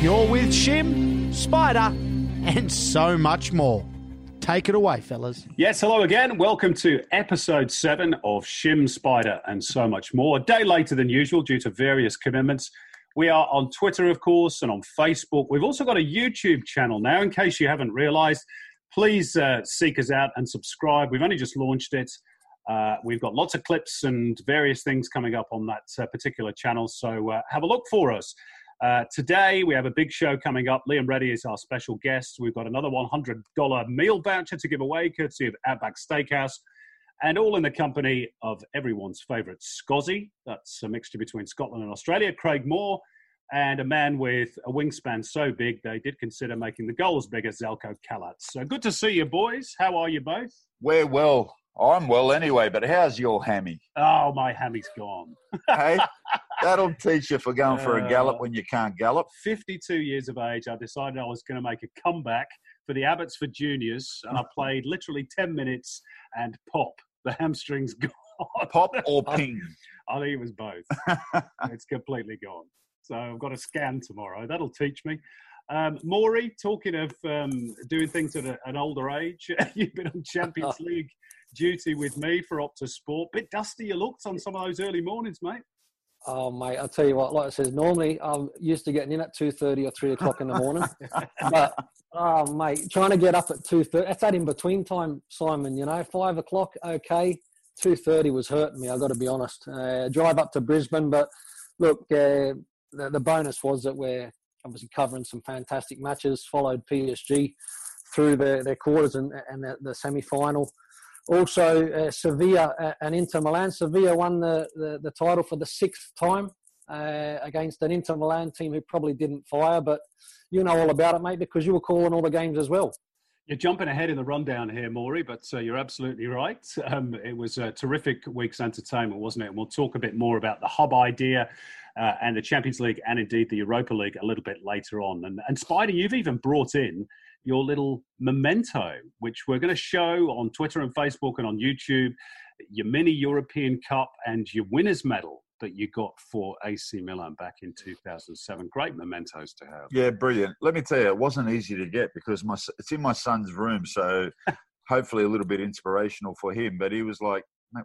You're with Shim, Spider, and so much more. Take it away, fellas. Yes, hello again. Welcome to episode seven of Shim Spider and so much more. A day later than usual due to various commitments. We are on Twitter, of course, and on Facebook. We've also got a YouTube channel now, in case you haven't realized. Please uh, seek us out and subscribe. We've only just launched it. Uh, we've got lots of clips and various things coming up on that uh, particular channel, so uh, have a look for us. Uh, today, we have a big show coming up. Liam Reddy is our special guest. We've got another $100 meal voucher to give away, courtesy of Outback Steakhouse, and all in the company of everyone's favourite Scozzy. That's a mixture between Scotland and Australia. Craig Moore, and a man with a wingspan so big they did consider making the goal as big as Zeljko Kalac. So good to see you, boys. How are you both? We're well. I'm well anyway, but how's your hammy? Oh, my hammy's gone. Hey, that'll teach you for going for a gallop when you can't gallop. 52 years of age, I decided I was going to make a comeback for the Abbotsford Juniors, and I played literally 10 minutes and pop, the hamstring's gone. Pop or ping? I think it was both. it's completely gone. So I've got a scan tomorrow. That'll teach me. Um, Maury, talking of um, doing things at a, an older age, you've been on Champions League duty with me for Optus Sport. Bit dusty you looked on some of those early mornings, mate. Oh mate, I'll tell you what. Like I says, normally I'm used to getting in at two thirty or three o'clock in the morning, but oh mate, trying to get up at two thirty. That's that in between time, Simon. You know, five o'clock, okay. Two thirty was hurting me. I got to be honest. Uh, drive up to Brisbane, but look, uh, the, the bonus was that we're obviously covering some fantastic matches. Followed PSG through their, their quarters and, and the, the semi final. Also, uh, Sevilla uh, and Inter Milan. Sevilla won the, the, the title for the sixth time uh, against an Inter Milan team who probably didn't fire, but you know all about it, mate, because you were calling all the games as well. You're jumping ahead in the rundown here, Maury, but uh, you're absolutely right. Um, it was a terrific week's entertainment, wasn't it? And we'll talk a bit more about the hub idea uh, and the Champions League and indeed the Europa League a little bit later on. And, and Spider, you've even brought in your little memento, which we're going to show on Twitter and Facebook and on YouTube, your mini European Cup and your winner's medal that you got for AC Milan back in 2007. Great mementos to have. Yeah, brilliant. Let me tell you, it wasn't easy to get because my it's in my son's room, so hopefully a little bit inspirational for him. But he was like,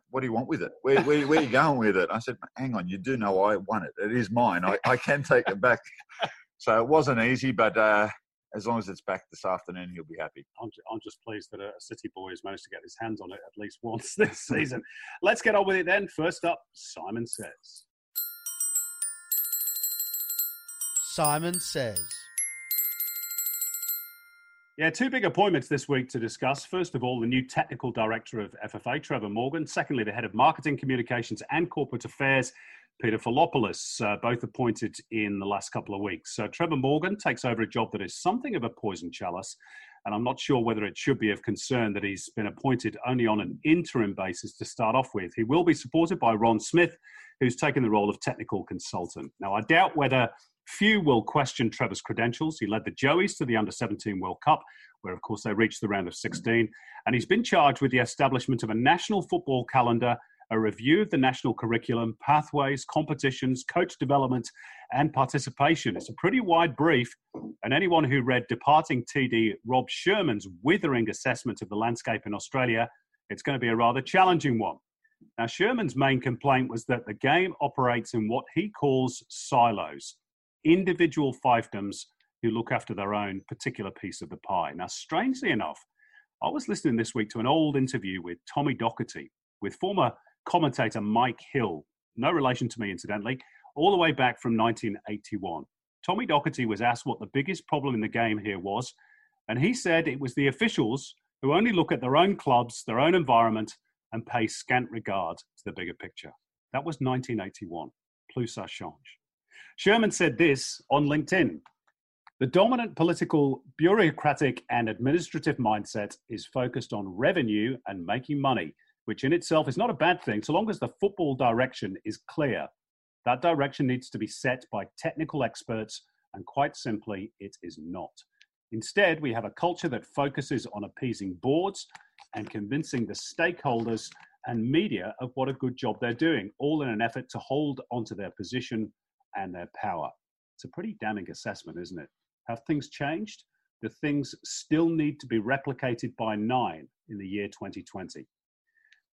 "What do you want with it? Where, where, where are you going with it?" I said, "Hang on, you do know I won it. It is mine. I, I can take it back." so it wasn't easy, but uh, as long as it's back this afternoon, he'll be happy. I'm, I'm just pleased that a City boy has managed to get his hands on it at least once this season. Let's get on with it then. First up, Simon says. Simon says. Yeah, two big appointments this week to discuss. First of all, the new technical director of FFA, Trevor Morgan. Secondly, the head of marketing, communications, and corporate affairs, Peter Filopoulos, uh, both appointed in the last couple of weeks. So Trevor Morgan takes over a job that is something of a poison chalice, and I'm not sure whether it should be of concern that he's been appointed only on an interim basis to start off with. He will be supported by Ron Smith, who's taken the role of technical consultant. Now, I doubt whether few will question Trevor's credentials. He led the Joeys to the Under 17 World Cup, where, of course, they reached the round of 16, and he's been charged with the establishment of a national football calendar a review of the national curriculum, pathways, competitions, coach development, and participation. It's a pretty wide brief, and anyone who read departing TD Rob Sherman's withering assessment of the landscape in Australia, it's going to be a rather challenging one. Now, Sherman's main complaint was that the game operates in what he calls silos, individual fiefdoms who look after their own particular piece of the pie. Now, strangely enough, I was listening this week to an old interview with Tommy Docherty, with former commentator Mike Hill, no relation to me, incidentally, all the way back from 1981. Tommy Docherty was asked what the biggest problem in the game here was, and he said it was the officials who only look at their own clubs, their own environment, and pay scant regard to the bigger picture. That was 1981. Plus ça change. Sherman said this on LinkedIn. The dominant political, bureaucratic, and administrative mindset is focused on revenue and making money, which in itself is not a bad thing so long as the football direction is clear. That direction needs to be set by technical experts, and quite simply, it is not. Instead, we have a culture that focuses on appeasing boards and convincing the stakeholders and media of what a good job they're doing, all in an effort to hold onto their position and their power. It's a pretty damning assessment, isn't it? Have things changed? The things still need to be replicated by nine in the year 2020.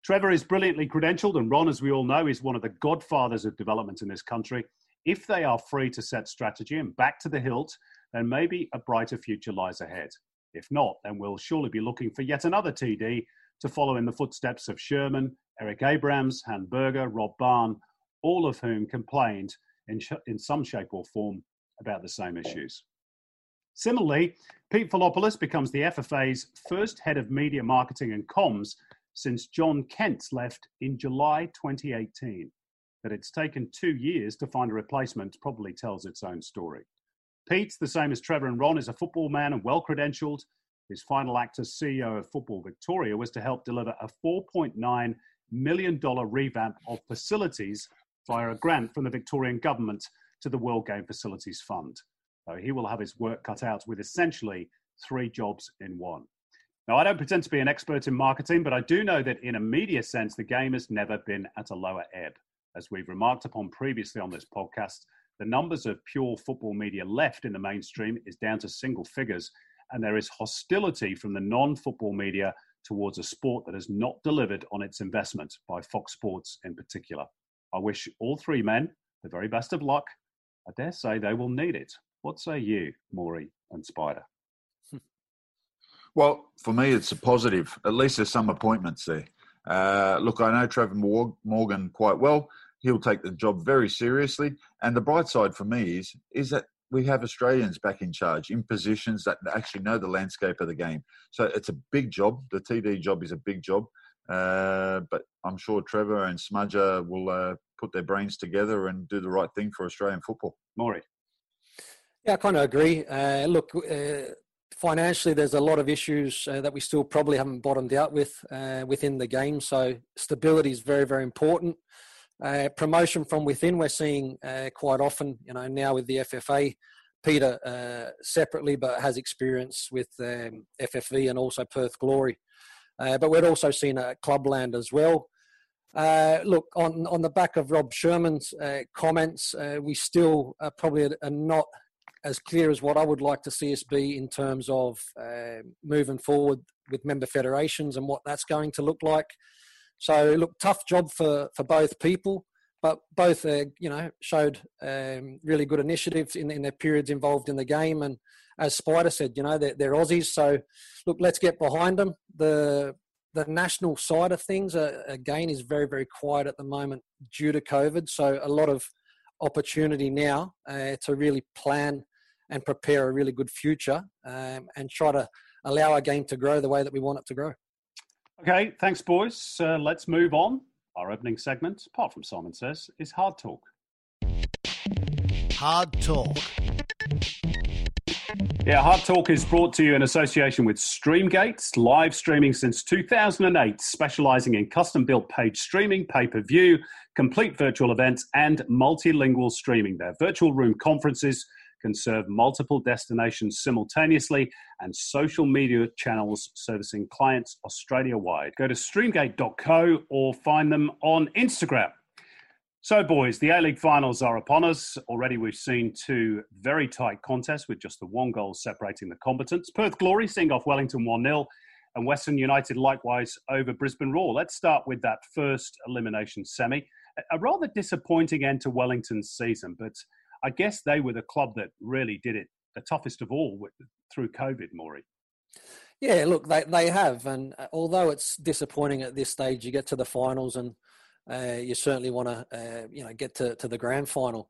Trevor is brilliantly credentialed, and Ron, as we all know, is one of the godfathers of development in this country. If they are free to set strategy and back to the hilt, then maybe a brighter future lies ahead. If not, then we'll surely be looking for yet another TD to follow in the footsteps of Sherman, Eric Abrams, Han Berger, Rob Baan, all of whom complained in, sh- in some shape or form about the same issues. Similarly, Pete Filopoulos becomes the FFA's first head of media marketing and comms since John Kent's left in July 2018. That it's taken two years to find a replacement probably tells its own story. Pete, the same as Trevor and Ron, is a football man and well credentialed. His final act as CEO of Football Victoria was to help deliver a $4.9 million revamp of facilities via a grant from the Victorian government to the World Game Facilities Fund. So he will have his work cut out with essentially three jobs in one. Now, I don't pretend to be an expert in marketing, but I do know that in a media sense, the game has never been at a lower ebb. As we've remarked upon previously on this podcast, the numbers of pure football media left in the mainstream is down to single figures, and there is hostility from the non football media towards a sport that has not delivered on its investment by Fox Sports in particular. I wish all three men the very best of luck. I dare say they will need it. What say you, Maury and Spider? Well, for me, it's a positive. At least there's some appointments there. Uh, look, I know Trevor Morgan quite well. He'll take the job very seriously. And the bright side for me is is that we have Australians back in charge in positions that actually know the landscape of the game. So it's a big job. The TD job is a big job. Uh, but I'm sure Trevor and Smudger will uh, put their brains together and do the right thing for Australian football. Maury. Yeah, I kind of agree. Uh, look, uh, financially, there's a lot of issues uh, that we still probably haven't bottomed out with uh, within the game. So stability is very, very important. Uh, promotion from within, we're seeing uh, quite often. You know, now with the FFA, Peter uh, separately, but has experience with um, FFV and also Perth Glory. Uh, but we're also seen at Clubland as well. look, on on the back of Rob Sherman's comments, we still probably are not as clear as what I would like to see us be in terms of uh, moving forward with member federations and what that's going to look like. So, look, tough job for, for both people, but both, uh, you know, showed um, really good initiatives in, in their periods involved in the game. And as Spider said, you know, they're, they're Aussies. So, look, let's get behind them. The the national side of things, uh, again, is very, very quiet at the moment due to COVID. So, a lot of opportunity now uh, to really plan and prepare a really good future um, and try to allow our game to grow the way that we want it to grow. Okay, thanks, boys. Uh, let's move on. Our opening segment, apart from Simon Says, is Hard Talk. Hard Talk. Yeah, Hard Talk is brought to you in association with Streamgate, live streaming since 2008, specializing in custom built page streaming, pay per view, complete virtual events, and multilingual streaming. Their virtual room conferences can serve multiple destinations simultaneously and social media channels servicing clients Australia wide. Go to streamgate.co or find them on Instagram. So, boys, the A League finals are upon us. Already, we've seen two very tight contests with just the one goal separating the combatants. Perth Glory seeing off Wellington 1 0, and Western United likewise over Brisbane Roar. Let's start with that first elimination semi. A rather disappointing end to Wellington's season, but I guess they were the club that really did it the toughest of all with, through COVID, Maury. Yeah, look, they, they have. And uh, although it's disappointing at this stage, you get to the finals and uh, you certainly want to, uh, you know, get to, to the grand final.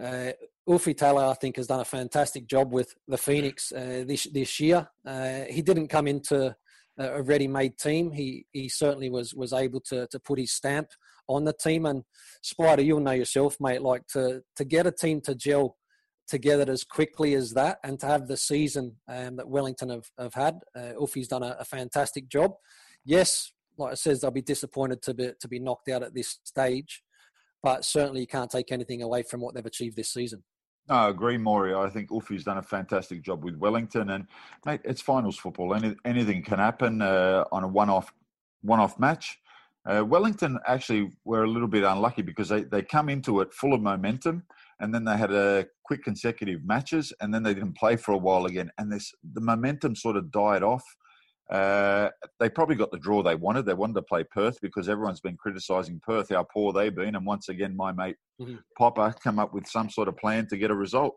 Uh, Talay, I think, has done a fantastic job with the Phoenix uh, this this year. Uh, he didn't come into a ready-made team. He he certainly was was able to to put his stamp on the team. And Spider, you'll know yourself, mate. Like to to get a team to gel together as quickly as that, and to have the season um, that Wellington have have had, uh, Ufi's done a, a fantastic job. Yes, like I says, they'll be disappointed to be to be knocked out at this stage, but certainly you can't take anything away from what they've achieved this season. No, I agree, Maury. I think Ufi's done a fantastic job with Wellington, and mate, it's finals football. Any, anything can happen uh, on a one-off one-off match. Uh, Wellington actually were a little bit unlucky because they, they come into it full of momentum, and then they had a quick consecutive matches, and then they didn't play for a while again, and this the momentum sort of died off. Uh, they probably got the draw they wanted. They wanted to play Perth because everyone's been criticising Perth how poor they've been, and once again, my mate mm-hmm. Popper come up with some sort of plan to get a result.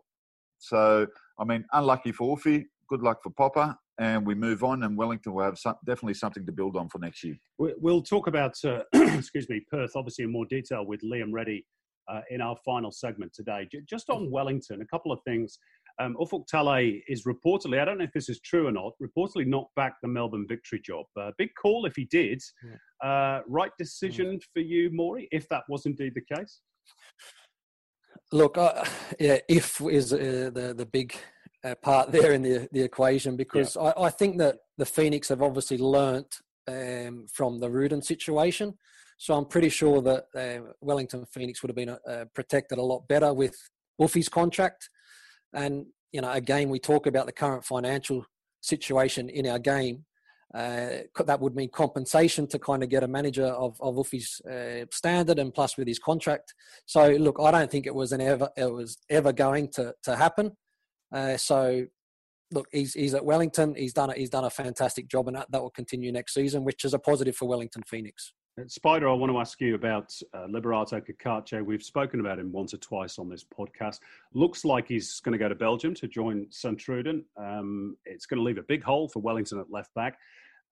So, I mean, unlucky for Ufi, good luck for Popper, and we move on. And Wellington will have some, definitely something to build on for next year. We'll talk about, uh, excuse me, Perth, obviously in more detail with Liam Reddy uh, in our final segment today. Just on Wellington, a couple of things. Um, Ufuk Talay is reportedly, I don't know if this is true or not, reportedly knocked back the Melbourne victory job. Uh, big call if he did. Uh, right decision for you, Maury, if that was indeed the case? Look, uh, yeah, if is uh, the the big uh, part there in the the equation because yeah. I, I, think that the Phoenix have obviously learnt um, from the Rudan situation. So I'm pretty sure that uh, Wellington Phoenix would have been uh, protected a lot better with Ufi's contract. And you know, again, we talk about the current financial situation in our game. Uh, that would mean compensation to kind of get a manager of of Ufi's uh, standard and plus with his contract. So look, I don't think it was an ever it was ever going to to happen. Uh, so look, he's he's at Wellington. He's done it. He's done a fantastic job, and that, that will continue next season, which is a positive for Wellington Phoenix. Spider, I want to ask you about uh, Liberato Cacace. We've spoken about him once or twice on this podcast. Looks like he's going to go to Belgium to join Sint-Truiden. Um, it's going to leave a big hole for Wellington at left back.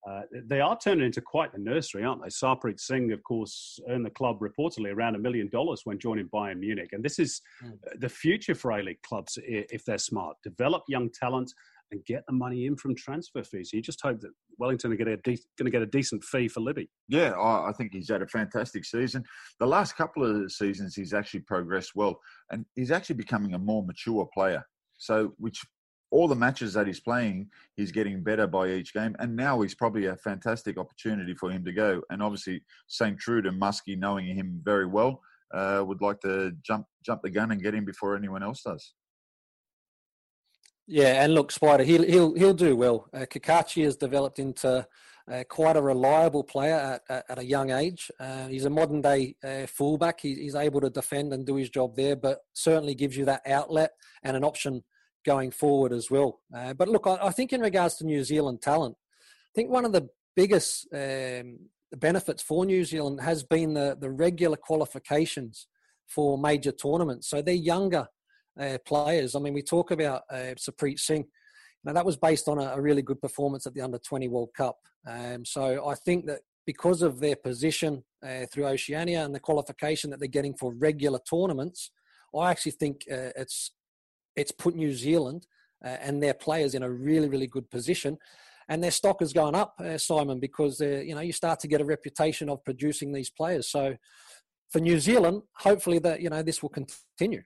Uh, they are turning into quite the nursery, aren't they? Sarpreet Singh, of course, earned the club reportedly around a million dollars when joining Bayern Munich. And this is mm. the future for A League clubs if they're smart. Develop young talent and get the money in from transfer fees. You just hope that Wellington are going to get a, de- going to get a decent fee for Libby. Yeah, I think he's had a fantastic season. The last couple of seasons, he's actually progressed well, and he's actually becoming a more mature player. So, which all the matches that he's playing, he's getting better by each game, and now he's probably a fantastic opportunity for him to go. And obviously, Sint-Truiden and Muskie, knowing him very well, uh, would like to jump jump the gun and get him before anyone else does. Yeah, and look, Spider, he'll he'll he'll do well. Uh, Cacace has developed into uh, quite a reliable player at, at, at a young age. Uh, he's a modern day uh, fullback. He, he's able to defend and do his job there, but certainly gives you that outlet and an option going forward as well. Uh, but look, I, I, think in regards to New Zealand talent, I think one of the biggest um, benefits for New Zealand has been the the regular qualifications for major tournaments. So they're younger uh, players. I mean, we talk about uh, Sarpreet Singh. Now, that was based on a, a, really good performance at the Under 20 World Cup. Um, so I think that because of their position uh, through Oceania and the qualification that they're getting for regular tournaments, I actually think uh, it's it's put New Zealand uh, and their players in a really really good position, and their stock has gone up, uh, Simon, because uh, you know you start to get a reputation of producing these players. So for New Zealand, hopefully that you know this will continue.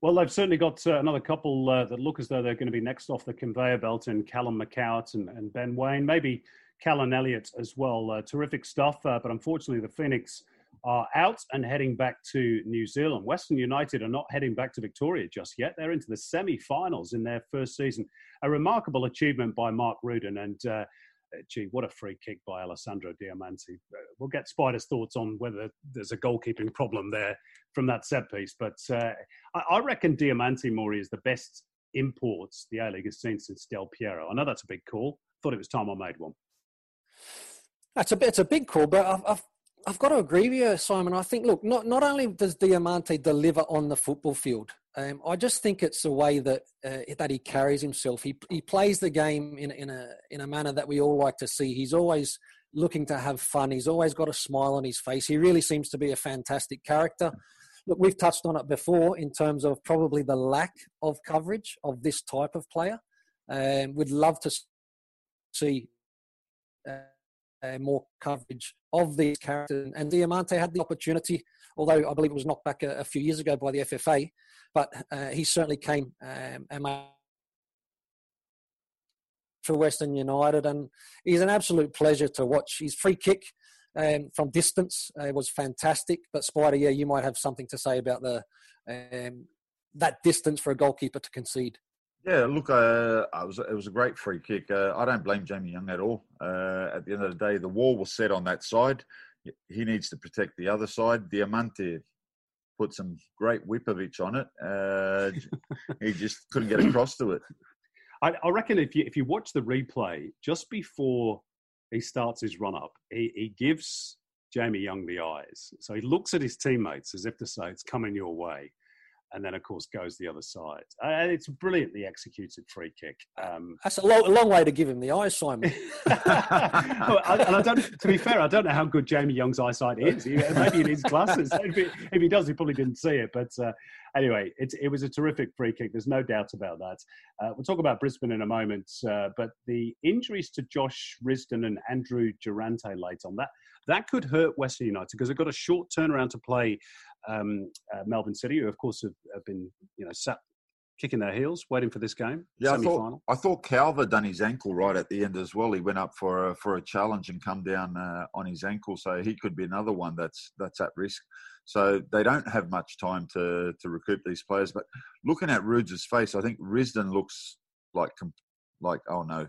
Well, they've certainly got uh, another couple uh, that look as though they're going to be next off the conveyor belt in Callum McCowatt and, and Ben Waine, maybe Callan Elliot as well. Uh, terrific stuff, uh, but unfortunately, the Phoenix are out and heading back to New Zealand. Western United are not heading back to Victoria just yet. They're into the semi finals in their first season. A remarkable achievement by Mark Rudan. And uh, gee, what a free kick by Alessandro Diamanti. Uh, we'll get Spider's thoughts on whether there's a goalkeeping problem there from that set piece. But uh, I, reckon Diamanti Maury is the best imports the A League has seen since Del Piero. I know that's a big call. Thought it was time I made one. That's a it's a big call, but I've, I've I've got to agree with you, Simon. I think, look, not, not only does Diamanti deliver on the football field, um, I just think it's the way that uh, that he carries himself. He he plays the game in in a in a manner that we all like to see. He's always looking to have fun. He's always got a smile on his face. He really seems to be a fantastic character. Look, we've touched on it before in terms of probably the lack of coverage of this type of player. Um, we'd love to see. Uh, uh, more coverage of these characters. And Diamanti had the opportunity, although I believe it was knocked back a, a few years ago by the FFA, but uh, he certainly came um, for Western United, and he's an absolute pleasure to watch. His free kick um, from distance uh, was fantastic. But Spider, yeah, you might have something to say about the um, that distance for a goalkeeper to concede. Yeah, look, uh, it was it was a great free kick. Uh, I don't blame Jamie Young at all. Uh, at the end of the day, the wall was set on that side. He needs to protect the other side. Diamanti put some great Whipovich on it. Uh, he just couldn't get across to it. I, I, reckon if you if you watch the replay just before he starts his run up, he, he gives Jamie Young the eyes. So he looks at his teammates as if to say, "It's coming your way." And then of course goes the other side. And it's a brilliantly executed free kick. Um, That's a long, long, way to give him the eyes, Simon. and I don't, to be fair, I don't know how good Jamie Young's eyesight is. Maybe he needs glasses. If he, if he, does, he probably didn't see it. But uh, anyway, it, it, was a terrific free kick. There's no doubt about that. Uh, we'll talk about Brisbane in a moment. Uh, but the injuries to Josh Risdon and Andrew Durante late on that that could hurt Western United because they've got a short turnaround to play um, uh, Melbourne City, who of course have, have, been you know sat kicking their heels, waiting for this game. Yeah, I thought I thought Calver done his ankle right at the end as well. He went up for a, for a challenge and come down uh, on his ankle, so he could be another one that's that's at risk. So they don't have much time to to recoup these players. But looking at Rude's face, I think Risdon looks like like oh no,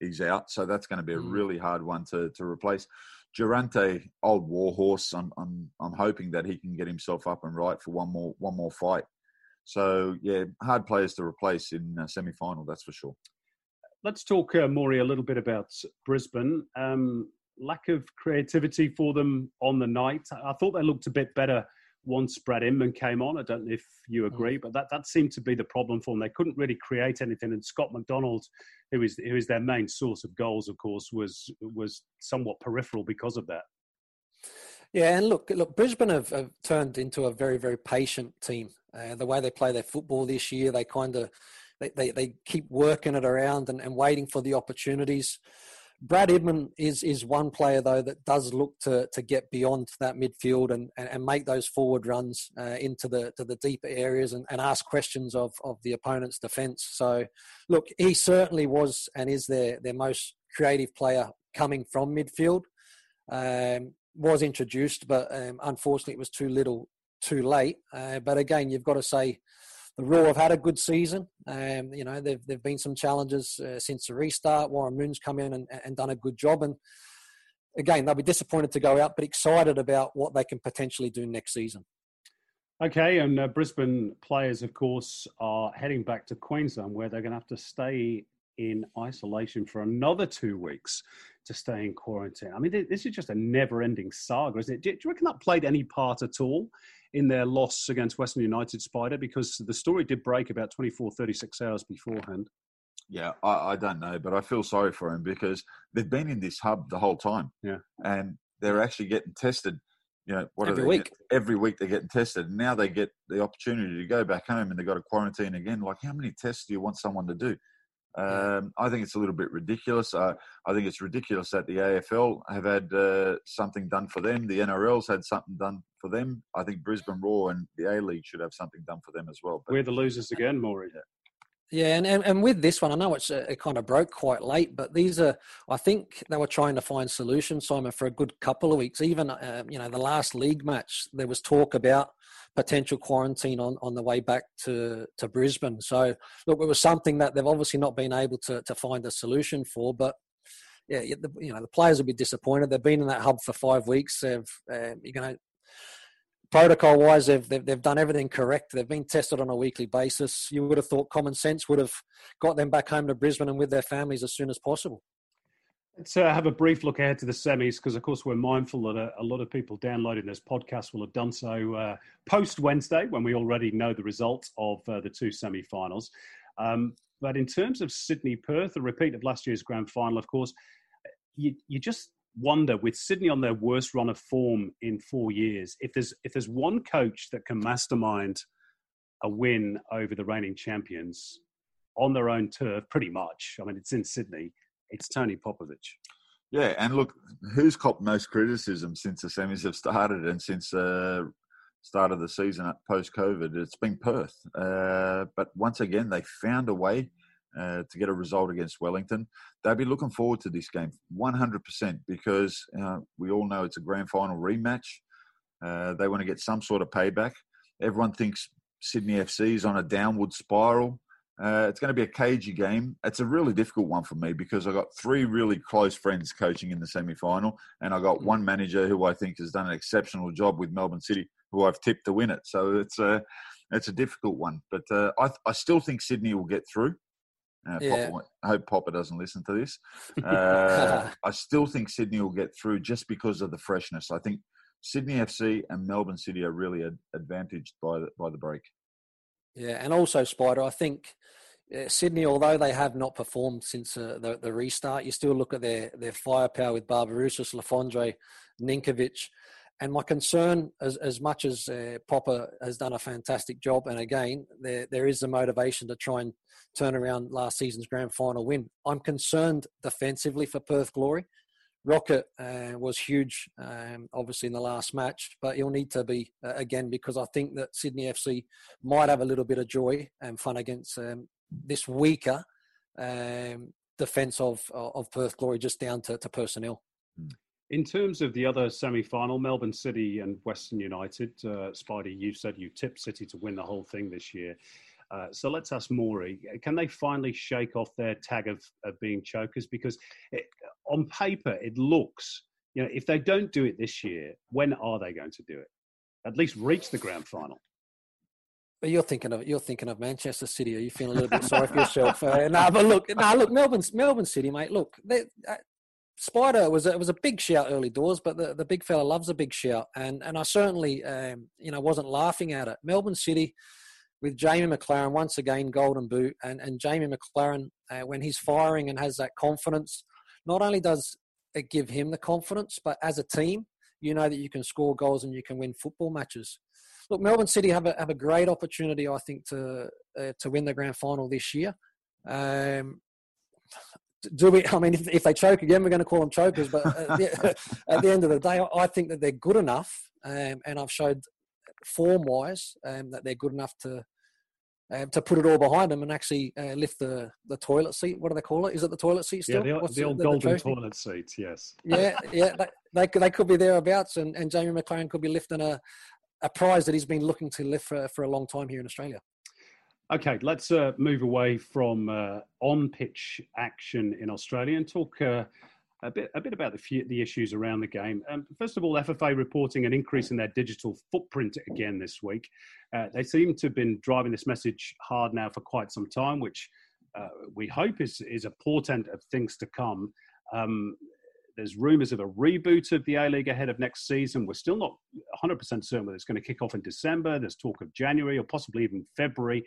he's out. So that's going to be a mm. really hard one to to replace. Durante, old warhorse. I'm, I'm, I'm hoping that he can get himself up and right for one more, one more fight. So yeah, hard players to replace in semi-final, that's for sure. Let's talk, uh, Maury, a little bit about Brisbane. Um, lack of creativity for them on the night. I thought they looked a bit better once Brad Inman came on. I don't know if you mm. agree, but that, that seemed to be the problem for them. They couldn't really create anything, and Scott McDonald who is who is their main source of goals, of course, was was somewhat peripheral because of that. Yeah, and look, look, Brisbane have, have turned into a very, very patient team. Uh, the way they play their football this year, they kind of they, they, they keep working it around and, and waiting for the opportunities. Brad Inman is is one player though that does look to to get beyond that midfield and, and, and make those forward runs uh, into the to the deeper areas and, and ask questions of of the opponent's defence. So, look, he certainly was and is their their most creative player coming from midfield. Um, was introduced, but um, unfortunately it was too little, too late. Uh, but again, you've got to say the Roar have had a good season. Um, you know, there have been some challenges uh, since the restart. Warren Moon's come in and, and done a good job. And again, they'll be disappointed to go out, but excited about what they can potentially do next season. Okay, and uh, Brisbane players, of course, are heading back to Queensland where they're going to have to stay in isolation for another two weeks to stay in quarantine. I mean, this is just a never ending saga, isn't it? Do you reckon that played any part at all in their loss against Western United Spider because the story did break about 24, 36 hours beforehand. Yeah, I, I don't know, but I feel sorry for him because they've been in this hub the whole time. Yeah. And they're actually getting tested. You know, what every are they week. every week they're getting tested. And now they get the opportunity to go back home and they've got to quarantine again. Like, how many tests do you want someone to do? Um, I think it's a little bit ridiculous. Uh, I think it's ridiculous that the AFL have had uh, something done for them. The NRL's had something done for them. I think Brisbane Roar and the A League should have something done for them as well. But, We're the losers again, Maury. Yeah. Yeah, and, and, and with this one, I know it's uh, it kind of broke quite late, but these are I think they were trying to find solutions, Simon, for a good couple of weeks. Even uh, you know the last league match, there was talk about potential quarantine on, on the way back to, to Brisbane. So look, it was something that they've obviously not been able to to find a solution for, but. Yeah, the, you know the players will be disappointed. They've been in that hub for five weeks. They've, uh, you know, protocol wise, they've, they've, they've done everything correct. They've been tested on a weekly basis. You would have thought common sense would have got them back home to Brisbane and with their families as soon as possible. Let's uh, have a brief look ahead to the semis because, of course, we're mindful that a, a, lot of people downloading this podcast will have done so uh, post Wednesday when we already know the results of uh, the two semi finals. Um, but in terms of Sydney Perth, a repeat of last year's grand final, of course, you, you just wonder with Sydney on their worst run of form in four years, if there's if there's one coach that can mastermind a win over the reigning champions on their own turf, pretty much. I mean, it's in Sydney. It's Tony Popovic. Yeah, and look, who's copped most criticism since the semis have started and since uh, start of the season post COVID? It's been Perth. Uh, but once again, they found a way uh, to get a result against Wellington. They'll be looking forward to this game 100% because uh, we all know it's a grand final rematch. Uh, they want to get some sort of payback. Everyone thinks Sydney FC is on a downward spiral. Uh, it's going to be a cagey game. It's a really difficult one for me because I got three really close friends coaching in the semi final, and I got mm. one manager who I think has done an exceptional job with Melbourne City, who I've tipped to win it. So it's a it's a difficult one, but uh, I I still think Sydney will get through. Uh, yeah. Popper, I hope Popper doesn't listen to this. Uh, I still think Sydney will get through just because of the freshness. I think Sydney FC and Melbourne City are really ad- advantaged by the, by the break. Yeah, and also Spider, I think uh, Sydney, although they have not performed since uh, the, the restart, you still look at their their firepower with Barbarouses, Le Fondre, Ninkovic. And my concern, as, as much as uh, Popper has done a fantastic job, and again, there, there is the motivation to try and turn around last season's grand final win. I'm concerned defensively for Perth Glory. Rocket uh, was huge, um, obviously, in the last match, but he'll need to be uh, again because I think that Sydney FC might have a little bit of joy and fun against um, this weaker um, defence of, of Perth Glory just down to, to personnel. Hmm. In terms of the other semi-final, Melbourne City and Western United, uh, Spidey, you said you tipped City to win the whole thing this year. Uh, so let's ask Maury, can they finally shake off their tag of, of being chokers? Because it, on paper, it looks, you know, if they don't do it this year, when are they going to do it? At least reach the grand final. You're thinking of you're thinking of Manchester City. Are you feeling a little bit sorry for yourself? Uh, nah, but look, nah, look, Melbourne, Melbourne City, mate. Look, they, uh, Spider was a, was a big shout early doors, but the, the big fella loves a big shout, and and I certainly um, you know wasn't laughing at it. Melbourne City with Jamie Maclaren once again golden boot, and and Jamie Maclaren uh, when he's firing and has that confidence, not only does it give him the confidence, but as a team, you know that you can score goals and you can win football matches. Look, Melbourne City have a have a great opportunity, I think, to uh, to win the grand final this year. Um, do we? I mean, if, if, they choke again, we're going to call them chokers. But at the, at the end of the day, I think that they're good enough, um, and I've showed form-wise um, that they're good enough to um, to put it all behind them and actually uh, lift the, the toilet seat. What do they call it? Is it the toilet seat still? Yeah, the, the old the, golden toilet seats. Yes. Yeah, yeah. They, they, they could be thereabouts, and, and Jamie Maclaren could be lifting a, a prize that he's been looking to lift for, for a long time here in Australia. Okay, let's uh, move away from uh, on-pitch action in Australia and talk uh, a bit a bit about the few, the issues around the game. Um, first of all, FFA reporting an increase in their digital footprint again this week. Uh, they seem to have been driving this message hard now for quite some time, which uh, we hope is is a portent of things to come. Um, there's rumours of a reboot of the A League ahead of next season. We're still not 100% certain whether it's going to kick off in December. There's talk of January or possibly even February.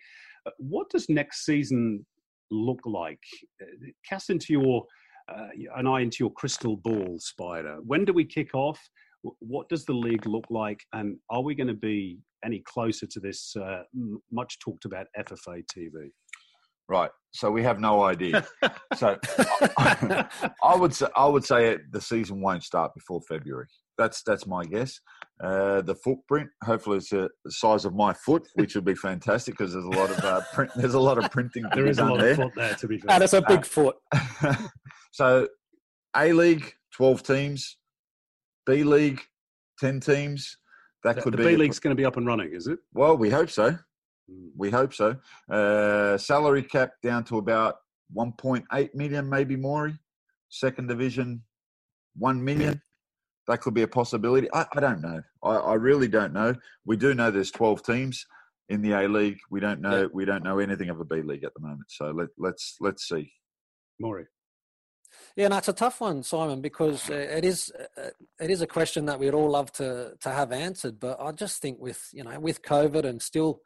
Uh, what does next season look like? Uh, cast into your uh, an eye into your crystal ball, Spider. When do we kick off? What does the league look like, and are we going to be any closer to this uh, much talked about FFA TV? Right. So we have no idea. so I, I would say I would say the season won't start before February. That's that's my guess. Uh, the footprint, hopefully, it's a, the size of my foot, which would be fantastic because there's a lot of uh, print. There's a lot of printing. to There be is a lot there. of foot there, to be fair. And it's a big foot. so, A League, twelve teams. B League, ten teams. That The, could the be B League's going to be up and running, is it? Well, we hope so. Mm. We hope so. Uh, salary cap down to about 1.8 million, maybe more. Second division, 1 million. That could be a possibility. I, I don't know. I, I really don't know. We do know there's 12 teams in the A League. We don't know. Yeah. We don't know anything of a B League at the moment. So let, let's let's see. Maury. Yeah, no, it's a tough one, Simon, because uh, it is uh, it is a question that we'd all love to to have answered. But I just think with you know with COVID and still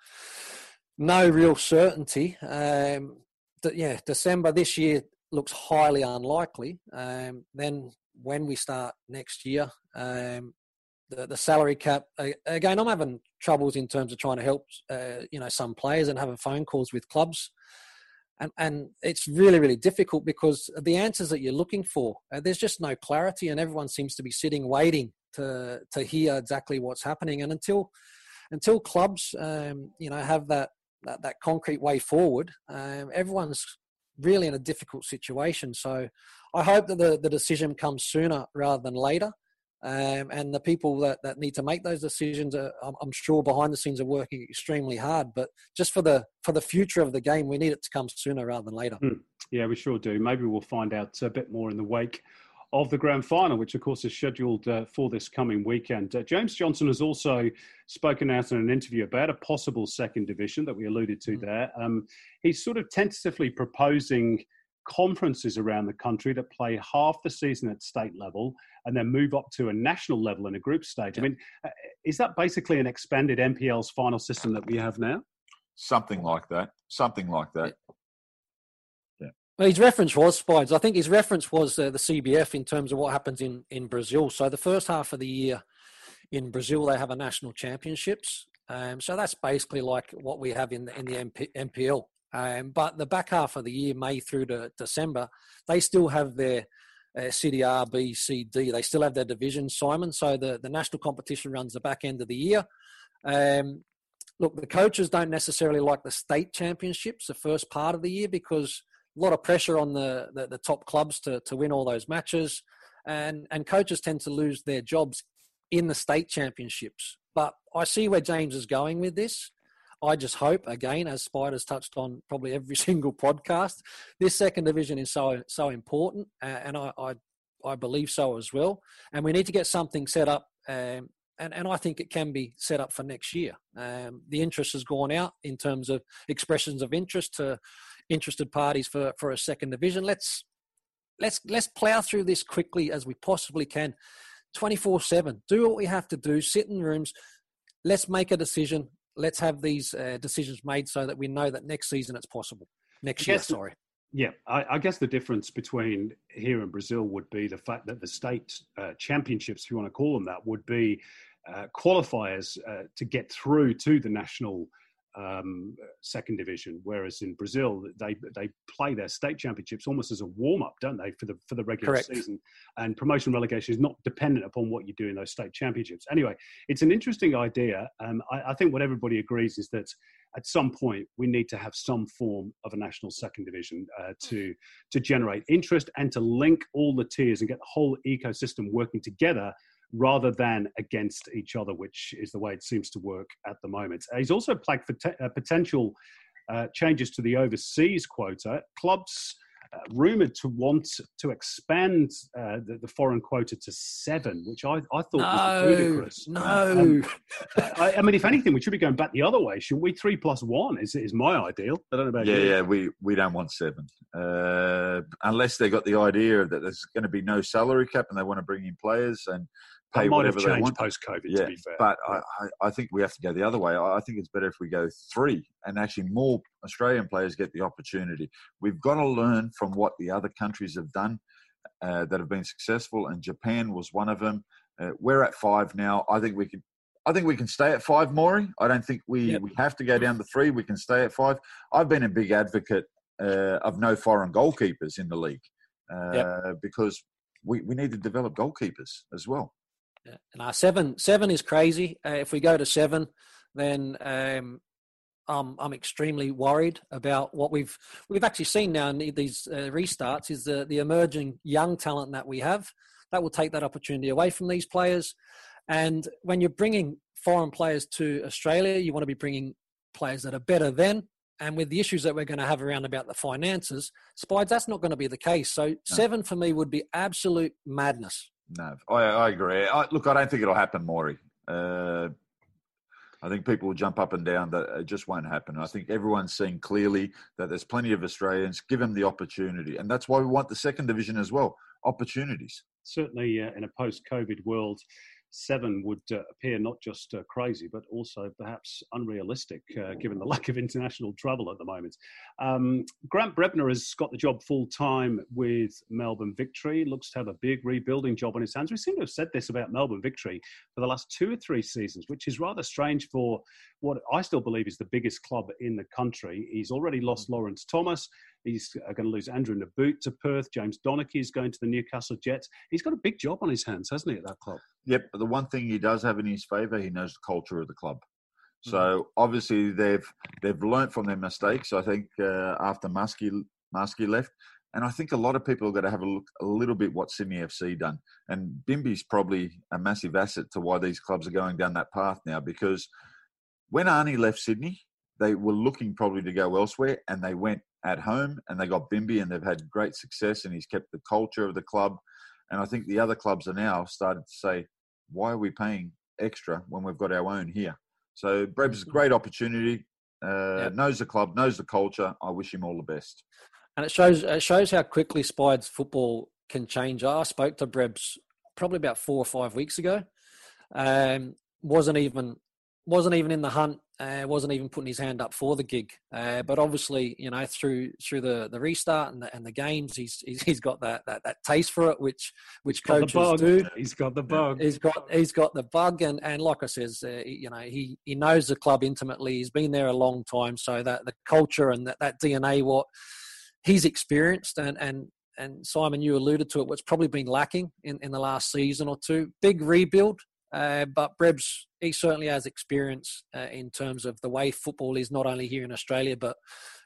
no real certainty, um, that yeah, December this year looks highly unlikely. Um, then when we start next year, um, the the salary cap again, I'm having troubles in terms of trying to help uh, you know some players and having phone calls with clubs and and it's really really difficult because the answers that you're looking for uh, there's just no clarity and everyone seems to be sitting waiting to to hear exactly what's happening. And until until clubs um, you know have that that, that concrete way forward um, everyone's really in a difficult situation. So i hope that the, the decision comes sooner rather than later um, and the people that, that need to make those decisions are, I'm, I'm sure behind the scenes are working extremely hard but just for the for the future of the game we need it to come sooner rather than later Yeah, we sure do. Maybe we'll find out a bit more in the wake of the grand final, which of course is scheduled uh, for this coming weekend. Uh, James Johnson has also spoken out in an interview about a possible second division that we alluded to Mm. there. Um, he's sort of tentatively proposing conferences around the country that play half the season at state level and then move up to a national level in a group stage. I mean, uh, is that basically an expanded NPL's final system that we have now? Something like that. Something like that. Well, his reference was Spides. I think his reference was uh, the CBF in terms of what happens in, in Brazil. So the first half of the year in Brazil, they have a national championships. Um, so that's basically like what we have in the, in the MP, MPL. Um, but the back half of the year, May through to December, they still have their uh, A, B, C, D. They still have their division, Simon. So the, the national competition runs the back end of the year. Um, look, the coaches don't necessarily like the state championships the first part of the year because a lot of pressure on the, the, the top clubs to, to win all those matches. And, and coaches tend to lose their jobs in the state championships. But I see where James is going with this. I just hope, again, as Spiders touched on probably every single podcast, this second division is so so important, and I, I I believe so as well. And we need to get something set up, um, and and I think it can be set up for next year. Um, the interest has gone out in terms of expressions of interest to interested parties for for a second division. Let's let's let's plow through this quickly as we possibly can. 24 7 do what we have to do sit in rooms let's make a decision let's have these uh, decisions made so that we know that next season it's possible. Next year sorry. Yeah, I, I guess the difference between here and Brazil would be the fact that the state uh, championships, if you want to call them that, would be uh, qualifiers uh, to get through to the national um, second division. Whereas in Brazil, they they play their state championships almost as a warm up, don't they, for the for the regular Correct. season? And promotion relegation is not dependent upon what you do in those state championships. Anyway, it's an interesting idea. Um, I, I think what everybody agrees is that at some point we need to have some form of a national second division uh, to to generate interest and to link all the tiers and get the whole ecosystem working together rather than against each other, which is the way it seems to work at the moment. He's also flagged for te- uh, potential uh, changes to the overseas quota. Clubs uh, rumored to want to expand uh, the, the foreign quota to seven, which I, I thought was ludicrous. no Um, I, I mean, if anything, we should be going back the other way, shouldn't we? Three plus one is, is my ideal. I don't know about Yeah, you. yeah, we, we don't want seven. Uh, unless they got the idea that there's going to be no salary cap and they want to bring in players and That pay might have whatever they want. post COVID, Yeah, to be fair. But I, I, I think we have to go the other way. I think it's better if we go three and actually more Australian players get the opportunity. We've got to learn from what the other countries have done uh, that have been successful, and Japan was one of them. Uh, we're at five now. I think we can. I think we can stay at five, Maury. I don't think we, Yep. we have to go down to three. We can stay at five. I've been a big advocate uh, of no foreign goalkeepers in the league uh, Yep. because we, we need to develop goalkeepers as well. Yeah. And our seven seven is crazy. Uh, if we go to seven, then um, I'm I'm extremely worried about what we've we've actually seen now in these uh, restarts is the the emerging young talent that we have that will take that opportunity away from these players. And when you're bringing foreign players to Australia, you want to be bringing players that are better than. And with the issues that we're going to have around about the finances, Spides, that's not going to be the case. So seven for me would be absolute madness. No, I, I agree. I, look, I don't think it'll happen, Maury. Uh, I think people will jump up and down. That it just won't happen. I think everyone's seen clearly that there's plenty of Australians. Give them the opportunity, and that's why we want the second division as well. Opportunities. Certainly, uh, in a post-COVID world, seven would uh, appear not just uh, crazy, but also perhaps unrealistic, uh, given the lack of international travel at the moment. Um, Grant Brebner has got the job full time with Melbourne Victory. Looks to have a big rebuilding job on his hands. We seem to have said this about Melbourne Victory for the last two or three seasons, which is rather strange for what I still believe is the biggest club in the country. He's already lost Lawrence Thomas. He's uh, going to lose Andrew Nabbout to Perth. James Donachie is going to the Newcastle Jets. He's got a big job on his hands, hasn't he, at that club? Yep, but the one thing he does have in his favour, he knows the culture of the club. Mm-hmm. So obviously they've they've learnt from their mistakes. I think uh, after Muskie Muskie left, and I think a lot of people are going to have a look a little bit what Sydney FC done. And Bimby's probably a massive asset to why these clubs are going down that path now. Because when Arnie left Sydney, they were looking probably to go elsewhere, and they went at home and they got Bimby, and they've had great success, and he's kept the culture of the club. And I think the other clubs are now started to say, why are we paying extra when we've got our own here? So Breb's is a great opportunity. Uh, Yeah. Knows the club, knows the culture. I wish him all the best. and it shows it shows how quickly Spide's football can change. I spoke to Brebs probably about four or five weeks ago. Um, wasn't even wasn't even in the hunt. Uh, wasn't even putting his hand up for the gig. Uh, but obviously, you know, through through the, the restart and the, and the games, he's, he's he's got that, that that taste for it, which which the coaches do. He's got the bug. He's got he's got the bug, and, and like I says, uh, you know, he, he knows the club intimately. He's been there a long time, so that the culture and that, that DNA, what he's experienced, and and and Simon, you alluded to it, what's probably been lacking in, in the last season or two. Big rebuild, uh, but Brebs he certainly has experience uh, in terms of the way football is not only here in Australia but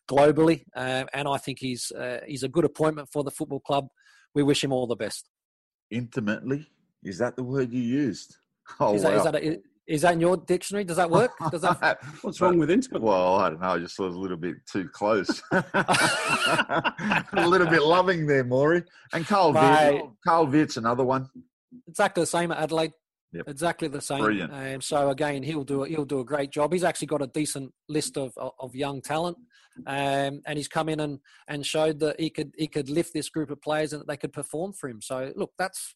globally, uh, and I think he's uh, he's a good appointment for the football club. We wish him all the best. Intimately, is that the word you used? Oh is, that, wow. is, that a, is that in your dictionary? Does that work? Does that? What's wrong with intimate? Well, I don't know. I just thought it was a little bit too close. a little bit loving there, Maury. And Carl Mate. Carl Veart's another one. exactly the same at Adelaide. Yep. Exactly the same. Brilliant. Um, so again, he'll do he'll do a great job. He's actually got a decent list of of, of young talent, um, and he's come in and, and showed that he could he could lift this group of players and that they could perform for him. So look, that's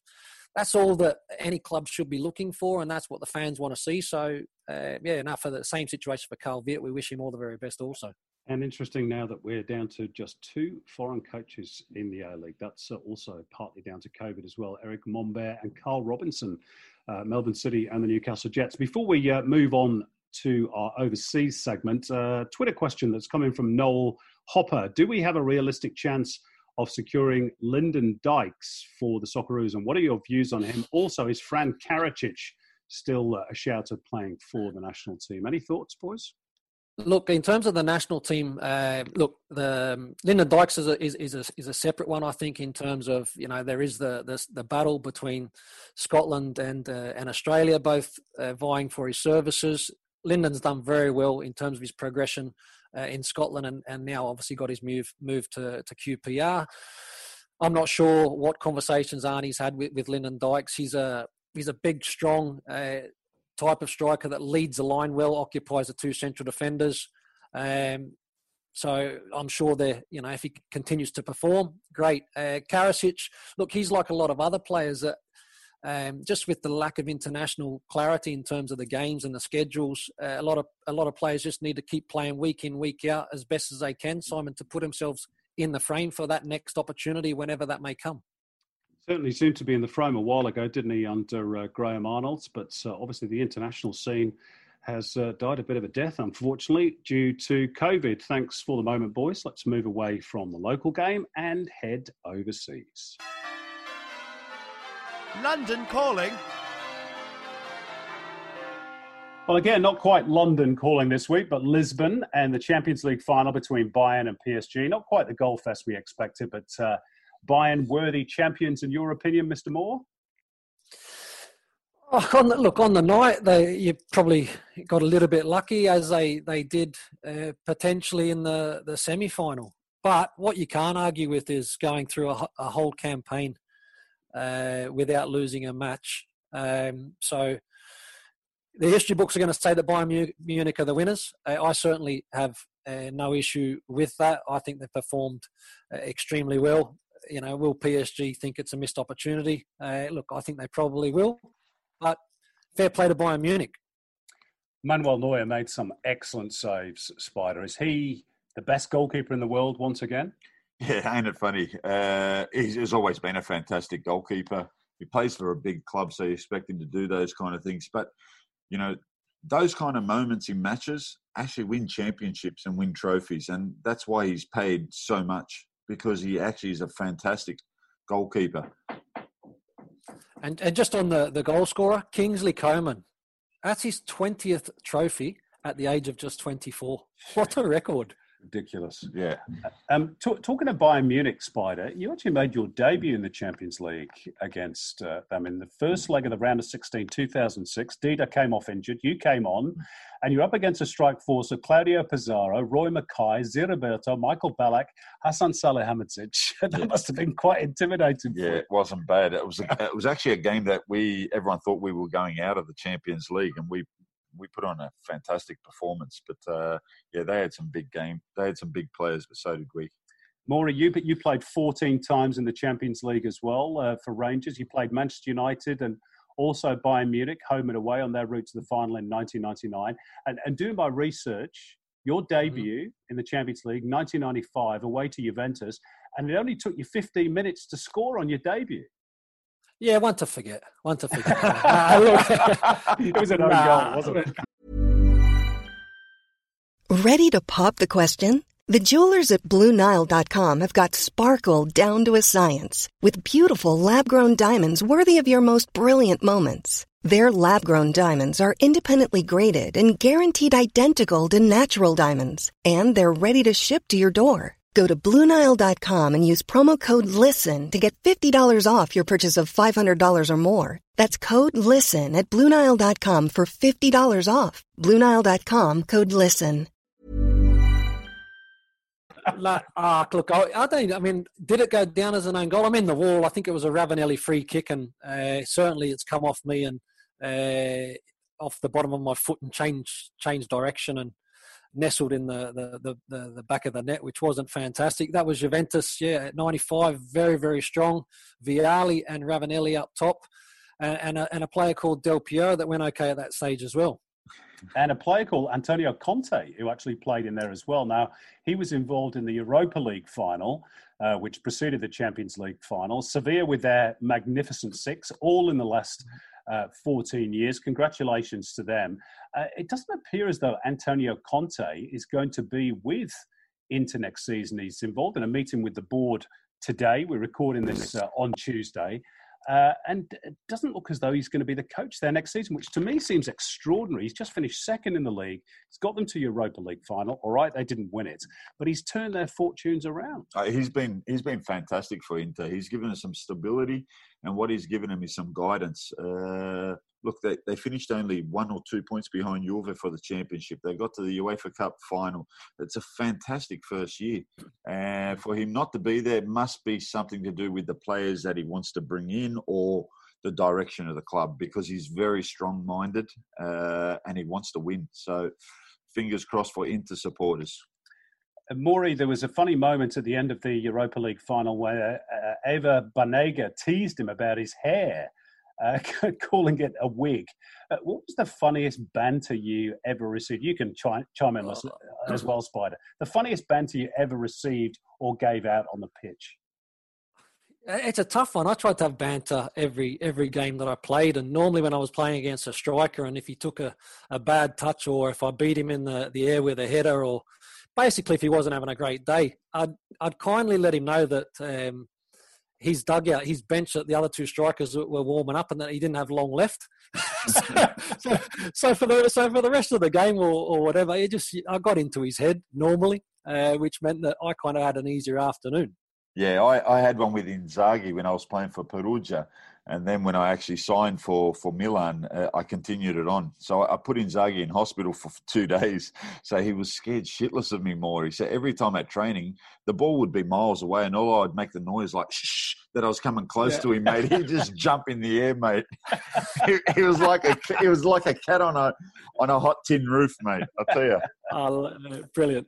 that's all that any club should be looking for, and that's what the fans want to see. So uh, yeah, enough for the same situation for Carl Veart. We wish him all the very best. Also, And interesting now that we're down to just two foreign coaches in the A League. That's uh, also partly down to COVID as well. Eric Mombaerts and Carl Robinson, uh, Melbourne City and the Newcastle Jets. Before we uh, move on to our overseas segment, uh, Twitter question that's coming from Noel Hopper. Do we have a realistic chance of securing Lyndon Dykes for the Socceroos? And what are your views on him? Also, is Fran Karacic still uh, a shout of playing for the national team? Any thoughts, boys? Look, in terms of the national team, uh, look, the um, Lyndon Dykes is a, is, is, a, is a separate one, I think, in terms of, you know, there is the, the, the battle between Scotland and, uh, and Australia, both uh, vying for his services. Lyndon's done very well in terms of his progression uh, in Scotland and, and now obviously got his move, move to, to QPR. I'm not sure what conversations Arnie's had with, with Lyndon Dykes. He's a, he's a big, strong uh, type of striker that leads the line well, occupies the two central defenders. Um, so I'm sure that you know if he continues to perform, great. Uh, Karacic, look, he's like a lot of other players that um, just with the lack of international clarity in terms of the games and the schedules, uh, a lot of a lot of players just need to keep playing week in week out as best as they can, Simon, to put themselves in the frame for that next opportunity whenever that may come. Certainly seemed to be in the frame a while ago, didn't he, under uh, Graham Arnold? But uh, obviously, the international scene has uh, died a bit of a death, unfortunately, due to COVID. Thanks for the moment, boys. Let's move away from the local game and head overseas. London calling. Well, again, not quite London calling this week, but Lisbon and the Champions League final between Bayern and PSG. Not quite the goal fest we expected, but uh, Bayern worthy champions in your opinion, Mr. Moore? Oh, on the, look, on the night, they you probably got a little bit lucky as they they did uh, potentially in the the semi final. But what you can't argue with is going through a, a whole campaign uh, without losing a match. Um, so the history books are going to say that Bayern Munich are the winners. Uh, I certainly have uh, no issue with that. I think they've performed uh, extremely well. You know, will PSG think it's a missed opportunity? Uh, look, I think they probably will. But fair play to Bayern Munich. Manuel Neuer made some excellent saves, Spider. Is he the best goalkeeper in the world once again? Yeah, ain't it funny? Uh, he's, he's, always been a fantastic goalkeeper. He plays for a big club, so you expect him to do those kind of things. But, you know, those kind of moments in matches actually win championships and win trophies. And that's why he's paid so much because he actually is a fantastic goalkeeper. And and just on the, the goal scorer, Kingsley Coman. That's his 20th trophy at the age of just 24. What a record. Ridiculous. Yeah. Um, t- talking of Bayern Munich, Spider, you actually made your debut in the Champions League against uh, them in the first leg of the round of 16, 2006. Dida came off injured. You came on, and you're up against a strike force of Claudio Pizarro, Roy Makaay, Zé Michael Ballack, Hassan Salihamidzic. that yeah. must have been quite intimidating. Yeah, it wasn't bad. It was a, it was actually a game that we everyone thought we were going out of the Champions League, and we we put on a fantastic performance. But uh, yeah, they had some big game. They had some big players, but so did we. Maury, you you played 14 times in the Champions League as well uh, for Rangers. You played Manchester United and also Bayern Munich, home and away on their route to the final in 1999. And, and doing my research, your mm-hmm. debut mm-hmm. in the Champions League, 1995, away to Juventus, and it only took you 15 minutes to score on your debut. Yeah, one to forget. One to forget. it was an own nah. goal, wasn't it? Ready to pop the question? The jewelers at BlueNile.com have got sparkle down to a science with beautiful lab-grown diamonds worthy of your most brilliant moments. Their lab-grown diamonds are independently graded and guaranteed identical to natural diamonds, and they're ready to ship to your door. Go to Bluenile.com and use promo code LISTEN to get $50 off your purchase of $500 or more. That's code LISTEN at Bluenile.com for $50 off. Bluenile.com code LISTEN. like, ah, look, I, I, don't. I mean, did it go down as an own goal? I'm in the wall. I think it was a Ravanelli free kick, and uh, certainly it's come off me and uh, off the bottom of my foot and changed changed direction and nestled in the, the, the, the, back of the net, which wasn't fantastic. That was Juventus, yeah, at 95, very, very strong. Vialli and Ravanelli up top, and, and, a, and a player called Del Piero that went okay at that stage as well. And a player called Antonio Conte, who actually played in there as well. Now, he was involved in the Europa League final, uh, which preceded the Champions League final. Sevilla with their magnificent six, all in the last uh, 14 years. Congratulations to them. Uh, it doesn't appear as though Antonio Conte is going to be with Inter next season. He's involved in a meeting with the board today. We're recording this uh, on Tuesday. Uh, and it doesn't look as though he's going to be the coach there next season, which to me seems extraordinary. He's just finished second in the league. He's got them to Europa League final. All right, they didn't win it, but he's turned their fortunes around. Uh, he's been he's been fantastic for Inter. He's given us some stability, and what he's given them is some guidance. Uh, look, they, they finished only one or two points behind Juve for the championship. They got to the UEFA Cup final. It's a fantastic first year. And for him not to be there must be something to do with the players that he wants to bring in or the direction of the club because he's very strong minded uh, and he wants to win. So fingers crossed for Inter supporters. Maury, there was a funny moment at the end of the Europa League final where uh, Ever Banega teased him about his hair uh, calling it a wig. Uh, what was the funniest banter you ever received? You can chime, chime in as, as well, Spider. The funniest banter you ever received or gave out on the pitch? It's a tough one. I tried to have banter every every game that I played, and normally when I was playing against a striker, and if he took a, a bad touch or if I beat him in the, the air with a header, or basically if he wasn't having a great day, I'd I'd kindly let him know that um, his dugout, his bench that the other two strikers were warming up, and that he didn't have long left. so, so, so, for the so for the rest of the game or, or whatever, it just I got into his head normally, uh, which meant that I kind of had an easier afternoon. Yeah, I, I had one with Inzaghi when I was playing for Perugia. And then when I actually signed for for Milan, uh, I continued it on. So I put Inzaghi in hospital for two days. So he was scared shitless of me more. He said every time at training, the ball would be miles away, and all I'd make the noise like shh that I was coming close yeah. to him, mate. He'd just jump in the air, mate. he, was like a he was like a cat on a on a hot tin roof, mate. I tell you. Oh, brilliant.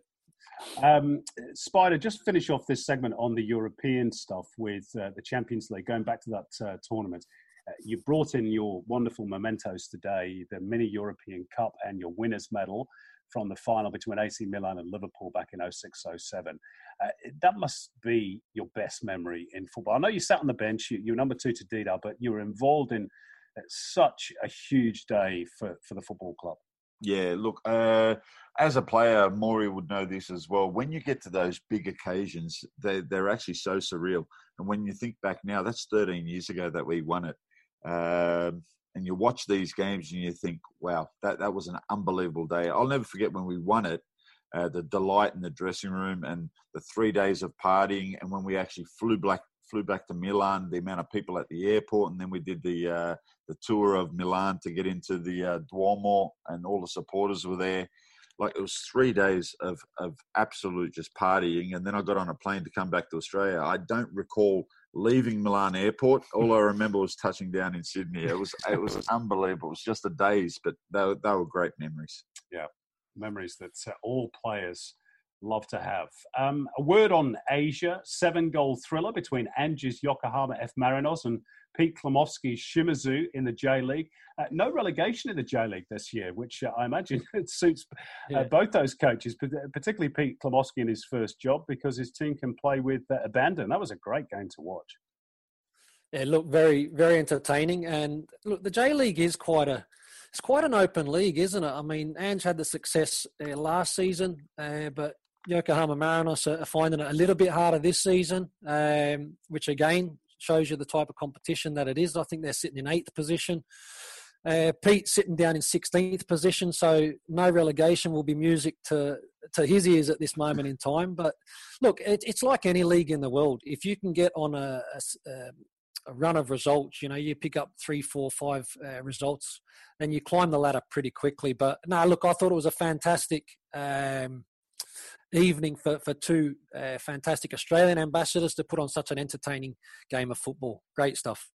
Um, Spider, just finish off this segment on the European stuff with uh, the Champions League. Going back to that uh, tournament, uh, you brought in your wonderful mementos today, the Mini European Cup and your winners' medal from the final between AC Milan and Liverpool back in 0607. Uh, that must be your best memory in football. I know you sat on the bench, you, you were number two to Dida, but you were involved in uh, such a huge day for, for the football club. Yeah, look, uh, as a player, Maury would know this as well. When you get to those big occasions, they, they're actually so surreal. And when you think back now, that's 13 years ago that we won it. Um, and you watch these games and you think, wow, that, that was an unbelievable day. I'll never forget when we won it, uh, the delight in the dressing room and the three days of partying. And when we actually flew back, flew back to Milan, the amount of people at the airport, and then we did the uh, the tour of Milan to get into the uh, Duomo, and all the supporters were there. Like it was three days of of absolute just partying, and then I got on a plane to come back to Australia. I don't recall leaving Milan airport. All I remember was touching down in Sydney. It was it was unbelievable. It was just the days, but they were, they were great memories. Yeah, memories that uh, all players love to have. Um, a word on Asia: seven-goal thriller between Ange's Yokohama F Marinos and Pete Klamovski's Shimizu in the J League. Uh, no relegation in the J League this year, which uh, I imagine it suits uh, yeah. both those coaches, particularly Pete Klimowski in his first job, because his team can play with uh, abandon. That was a great game to watch. Yeah, look, very very entertaining, and look, the J League is quite a it's quite an open league, isn't it? I mean, Ange had the success uh, last season, uh, but Yokohama Marinos are finding it a little bit harder this season, um, which again shows you the type of competition that it is. I think they're sitting in eighth position. Uh, Pete sitting down in 16th position, so no relegation will be music to to his ears at this moment in time. But look, it, it's like any league in the world. If you can get on a, a, um, a run of results, you know, you pick up three, four, five uh, results, then you climb the ladder pretty quickly. But no, look, I thought it was a fantastic um, evening for, for two uh, fantastic Australian ambassadors to put on such an entertaining game of football. Great stuff.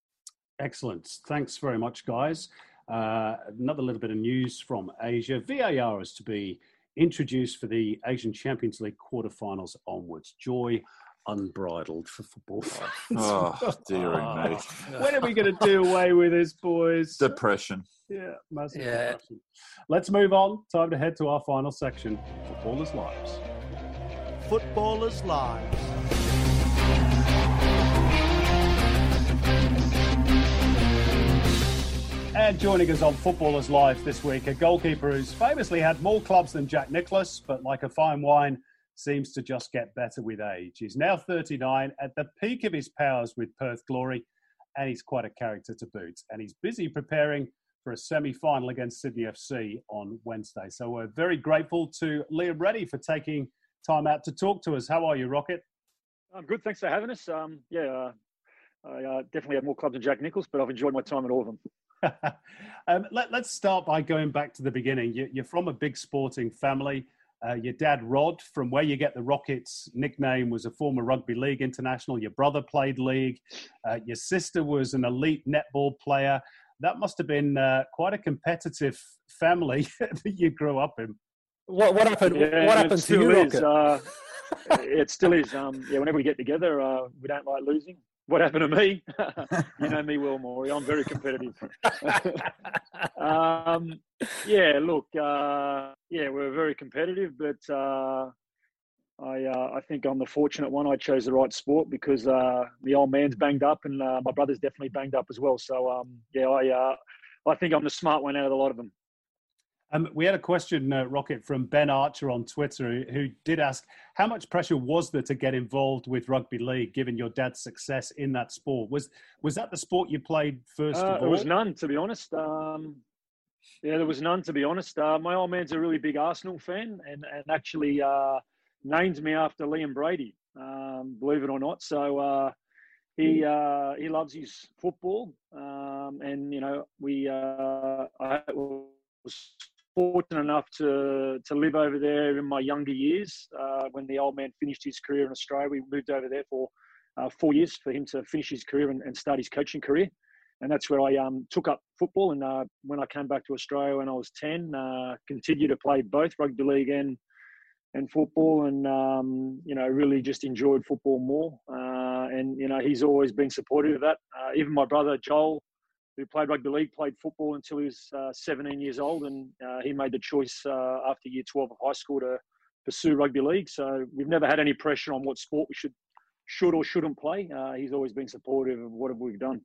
Excellent. Thanks very much, guys. Uh, another little bit of news from Asia. VAR is to be introduced for the Asian Champions League quarterfinals onwards. Joy unbridled for football oh, dearie me. When are we going to do away with this, boys? Depression. Yeah, massive yeah. depression. Let's move on. Time to head to our final section Footballers' Lives. Footballers' Lives. And joining us on Footballers Live this week, a goalkeeper who's famously had more clubs than Jack Nicklaus, but like a fine wine, seems to just get better with age. He's now 39, at the peak of his powers with Perth Glory, and he's quite a character to boot. And he's busy preparing for a semi final against Sydney FC on Wednesday. So we're very grateful to Liam Reddy for taking time out to talk to us. How are you, Rocket? I'm good. Thanks for having us. Um, yeah, uh, I uh, definitely have more clubs than Jack Nicklaus, but I've enjoyed my time at all of them. um, let, us start by going back to the beginning. You, are from a big sporting family. Uh, your dad, Rod, from where you get the Rockets nickname, was a former rugby league international. Your brother played league. Uh, your sister was an elite netball player. That must have been uh, quite a competitive family that you grew up in. What, what happened? Yeah, what happened to you, is, uh, it still is. Um, yeah, whenever we get together, uh, we don't like losing. What happened to me? you know me well, Maury. I'm very competitive. um, yeah, look, uh, yeah, we're very competitive, but uh, I uh, I think I'm the fortunate one. I chose the right sport because uh, the old man's banged up and uh, my brother's definitely banged up as well. So um, yeah, I uh, I think I'm the smart one out of a lot of them. Um, we had a question, uh, Rocket, from Ben Archer on Twitter, who, who, did ask, how much pressure was there to get involved with rugby league, given your dad's success in that sport? Was was that the sport you played first uh, of all? There was none, to be honest. Um, yeah, there was none, to be honest. Uh, my old man's a really big Arsenal fan, and and actually uh, named me after Liam Brady, um, believe it or not. So uh, he uh, he loves his football, um, and you know we uh, I was fortunate enough to to live over there in my younger years. Uh, when the old man finished his career in Australia, we moved over there for uh, four years for him to finish his career and, and start his coaching career. And that's where I um, took up football. And uh, when I came back to Australia when I was ten, uh, continued to play both rugby league and and football, and um, you know really just enjoyed football more. Uh, and you know he's always been supportive of that. Uh, even my brother Joel who played rugby league, played football until he was uh, 17 years old, and uh, he made the choice uh, after year 12 of high school to pursue rugby league. So we've never had any pressure on what sport we should should or shouldn't play. Uh, he's always been supportive of what we've done.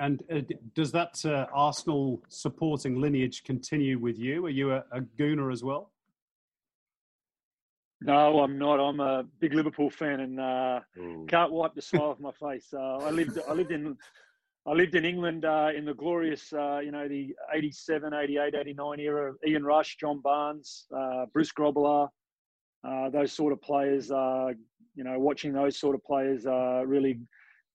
And uh, does that uh, Arsenal supporting lineage continue with you? Are you a, a Gooner as well? No, I'm not. I'm a big Liverpool fan and can't wipe the smile off my face. I lived I lived in I lived in England uh, in the glorious, uh, you know, the 87, 88, 89 era of Ian Rush, John Barnes, uh, Bruce Grobbelaar, uh, those sort of players, uh, you know, watching those sort of players uh, really,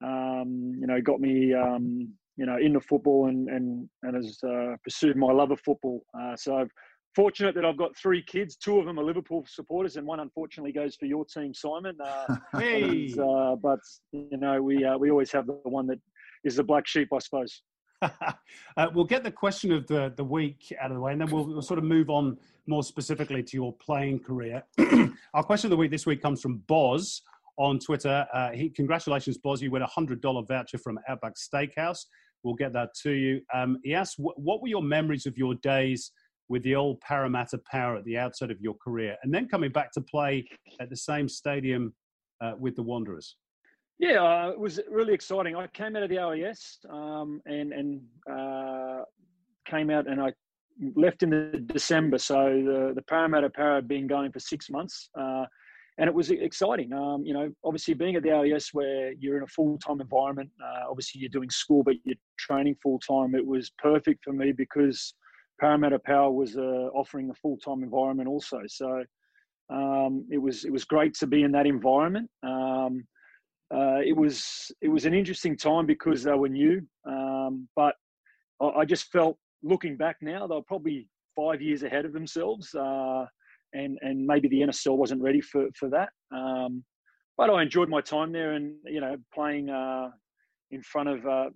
um, you know, got me, um, you know, into football and, and, and has pursued my love of football. so fortunate that I've got three kids. Two of them are Liverpool supporters, and one unfortunately goes for your team, Simon. Uh, hey. but you know, we uh, we always have the one that is the black sheep, I suppose. uh, we'll get the question of the, the week out of the way, and then we'll, we'll sort of move on more specifically to your playing career. Our question of the week this week comes from Boz on Twitter. Uh, he, congratulations, Boz. You win a $100 voucher from Outback Steakhouse. We'll get that to you. Um, he asks, what were your memories of your days with the old Parramatta Power at the outset of your career, and then coming back to play at the same stadium uh, with the Wanderers? Yeah, uh, it was really exciting. I came out of the OES um, and and uh, came out and I left in the December. So the the Parramatta Power had been going for six months, uh, and it was exciting. Um, you know, obviously being at the OES where you're in a full time environment. Uh, obviously you're doing school, but you're training full time. It was perfect for me because Parramatta Power was uh, offering a full time environment also. So um, it was it was great to be in that environment. Um, uh, it was it was an interesting time because they were new, um, but I, I, just felt looking back now they were probably five years ahead of themselves, uh, and and maybe the NSL wasn't ready for for that. Um, but I enjoyed my time there, and you know playing uh, in front of uh,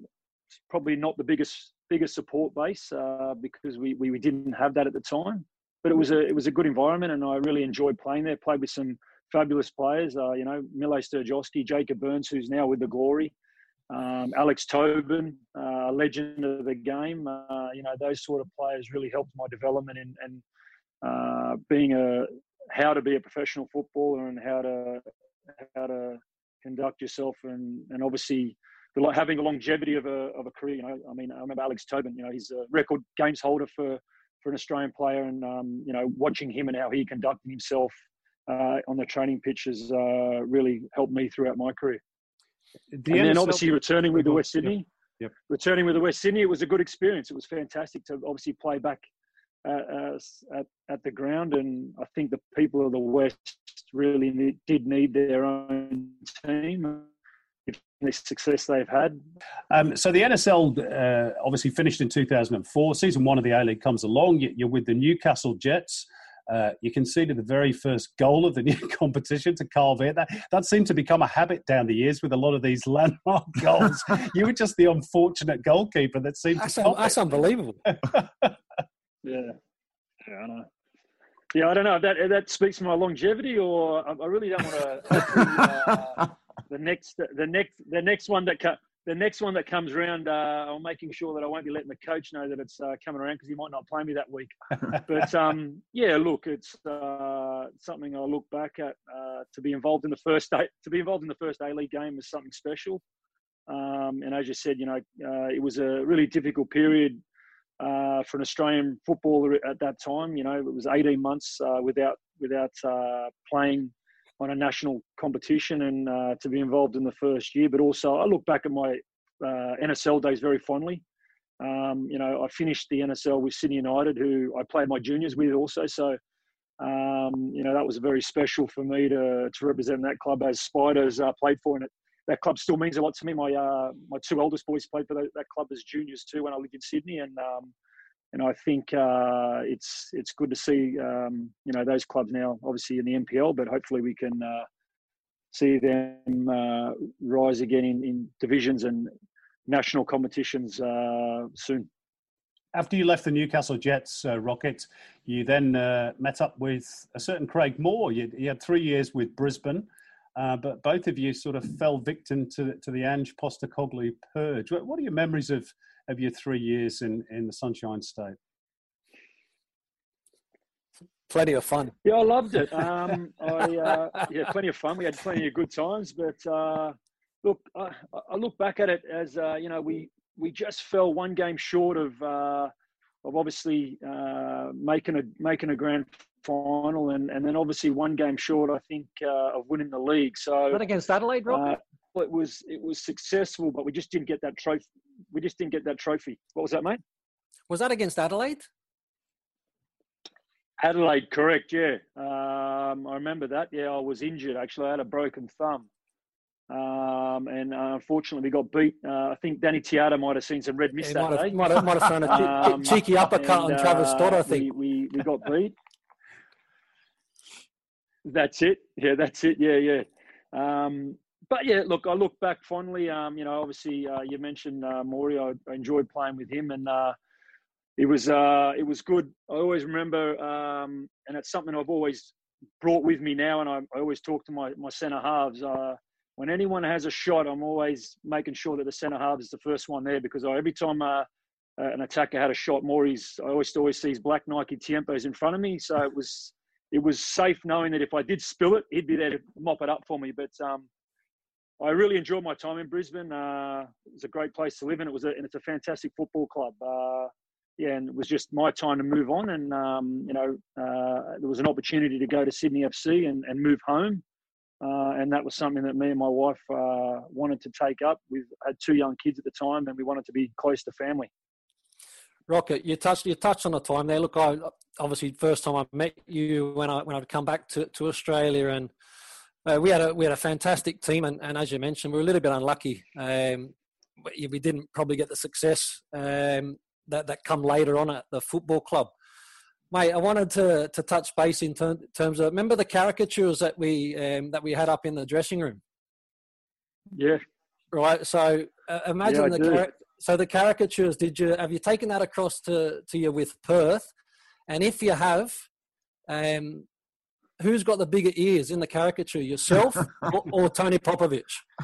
probably not the biggest biggest support base uh, because we, we we didn't have that at the time. But it was a it was a good environment, and I really enjoyed playing there. Played with some fabulous players. Uh, you know, Mile Sterjovski, Jacob Burns, who's now with the Glory, um, Alex Tobin, uh, legend of the game. Uh, you know, those sort of players really helped my development in, and uh, being a how to be a professional footballer and how to how to conduct yourself and and obviously having the longevity of a of a career. You know, I mean, I remember Alex Tobin. You know, he's a record games holder for for an Australian player, and um, you know, watching him and how he conducted himself uh, on the training pitch has uh, really helped me throughout my career. The and then obviously returning with the West Sydney. Yep. Yep. Returning with the West Sydney, it was a good experience. It was fantastic to obviously play back uh, at, at the ground, and I think the people of the West really need, did need their own team. The success they've had. Um, so the NSL uh, obviously finished in 2004. Season one of the A League comes along. You're with the Newcastle Jets. Uh, you conceded the very first goal of the new competition to Carl Veart. That, that seemed to become a habit down the years with a lot of these landmark goals. you were just the unfortunate goalkeeper that seemed that's, to. Un- that's unbelievable. yeah. Yeah, I know. Yeah, I don't know that that speaks to my longevity, or I, I really don't want to. The next, the next, the next one that co- the next one that comes around, uh, I'm making sure that I won't be letting the coach know that it's uh, coming around because he might not play me that week. but um, yeah, look, it's uh, something I look back at. Uh, to be involved in the first day, to be involved in the first A League game was something special. Um, and as you said, you know, uh, it was a really difficult period uh, for an Australian footballer at that time. You know, it was 18 months without without playing on a national competition and uh, to be involved in the first year. But also, I look back at my uh, NSL days very fondly. Um, you know, I finished the NSL with Sydney United, who I played my juniors with also. So, um, you know, that was very special for me to, to represent that club as Spiders uh, played for. And it, that club still means a lot to me. My uh, my two eldest boys played for that, that, club as juniors too when I lived in Sydney. And um, and I think uh, it's it's good to see um, you know those clubs now, obviously in the NPL, but hopefully we can uh, see them uh, rise again in, in divisions and national competitions uh, soon. After you left the Newcastle Jets uh, Rocket, you then uh, met up with a certain Craig Moore. You, you had three years with Brisbane. but both of you sort of fell victim to, to the Ange Postecoglou purge. What are your memories of of your three years in, in the Sunshine State? Plenty of fun. Yeah, I loved it. Um, I, uh, yeah, plenty of fun. We had plenty of good times. But uh, look, I, I, look back at it as uh, you know we we just fell one game short of uh, of obviously uh, making a making a grand final, and, and then obviously one game short, I think, uh, of winning the league. So not against Adelaide, Rob. It was it was successful, but we just didn't get that trophy we just didn't get that trophy. What was that, mate? Was that against Adelaide? Adelaide, correct. Yeah, um, I remember that. Yeah, I was injured. Actually, I had a broken thumb, um, and uh, unfortunately, we got beat. Uh, I think Danny Tiatto might have seen some red mist yeah, that might day. Have, might, have, might have thrown a um, cheeky uppercut and, on Travis Stott. I uh, think we, we, we got beat. that's it. Yeah, that's it. Yeah, yeah. Um, but yeah, look, I look back fondly. Um, you know, obviously, uh, you mentioned uh, Maury. I, I, enjoyed playing with him, and uh, it was uh, it was good. I always remember, um, and it's something I've always brought with me now. And I, I always talk to my my centre halves. Uh, when anyone has a shot, I'm always making sure that the centre half is the first one there because I, every time uh, an attacker had a shot, Maury's I always always sees black Nike Tiempos in front of me. So it was it was safe knowing that if I did spill it, he'd be there to mop it up for me. But um, I really enjoyed my time in Brisbane. Uh, it was a great place to live, and it was a, and it's a fantastic football club. Uh, yeah, and it was just my time to move on, and um, you know, uh, there was an opportunity to go to Sydney FC and, and move home, uh, and that was something that me and my wife uh, wanted to take up. We had two young kids at the time, and we wanted to be close to family. Rocket, you touched you touched on the time there. Look, I obviously first time I met you when I when I'd come back to, to Australia and uh, we had a we had a fantastic team, and, and as you mentioned, we were a little bit unlucky. Um, we didn't probably get the success um, that that come later on at the football club. Mate, I wanted to to touch base in ter- terms of remember the caricatures that we um, that we had up in the dressing room. Yeah. Right. So uh, imagine yeah, the car- so the caricatures. Did you have you taken that across to to you with Perth? And if you have, um, who's got the bigger ears in the caricature, yourself or, or, Tony Popovic?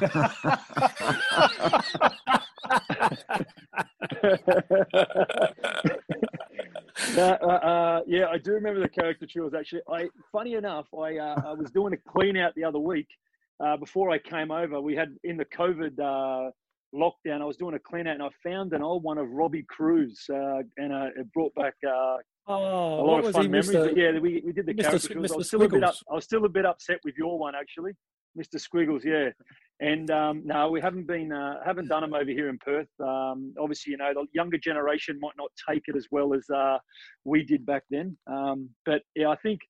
uh, uh, yeah, I do remember the caricatures. Actually, I funny enough, I uh, I was doing a clean out the other week uh, before I came over. We had in the COVID uh, lockdown. I was doing a clean out and I found an old one of Robbie Kruse, uh, and it brought back Oh, a lot of fun memories. Mr. But yeah, we, we did the Mr. Mr. I was still a bit up, I was still a bit upset with your one actually, Mr. Squiggles. Yeah, and um, no, we haven't been uh, haven't done them over here in Perth. Um, obviously, you know, the younger generation might not take it as well as uh, we did back then. Um, but yeah, I think.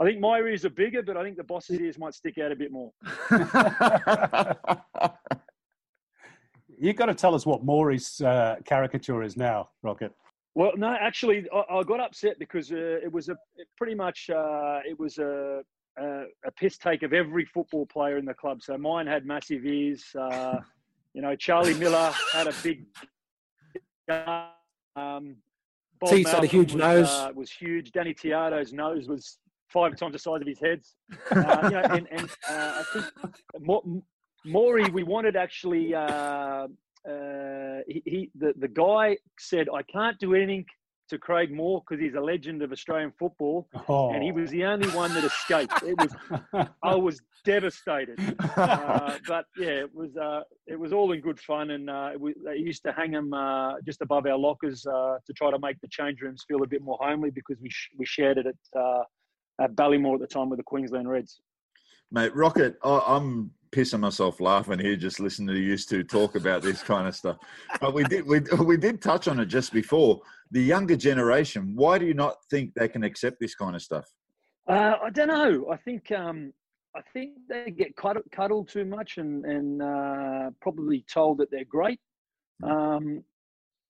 I think my ears are bigger, but I think the boss's ears might stick out a bit more. You've got to tell us what Maury's uh, caricature is now, Rocket. Well, no, actually, I, I got upset because uh, it was a it pretty much uh, it was a, a, a piss take of every football player in the club. So mine had massive ears. Uh, you know, Charlie Miller had a big. Um, Bob Teeth had a huge was, nose. Uh, was huge. Danny Tiatto's nose was five times the size of his head. Uh, you know, and, and uh, I think Maury, we wanted actually uh, he, he the, the guy said, I can't do anything to Craig Moore because he's a legend of Australian football, Oh. and he was the only one that escaped. It was I was devastated, uh, but yeah, it was uh, it was all in good fun, and uh, we, they used to hang them uh, just above our lockers uh, to try to make the change rooms feel a bit more homely because we sh- we shared it at uh, at Ballymore at the time with the Queensland Reds. Mate, Rocket, I, I'm pissing myself laughing here just listening to you two talk about this kind of stuff. But we did we, we did touch on it just before. The younger generation, why do you not think they can accept this kind of stuff? Uh, I don't know. I think um, I think they get cuddled, cuddled too much and and uh, probably told that they're great. Um,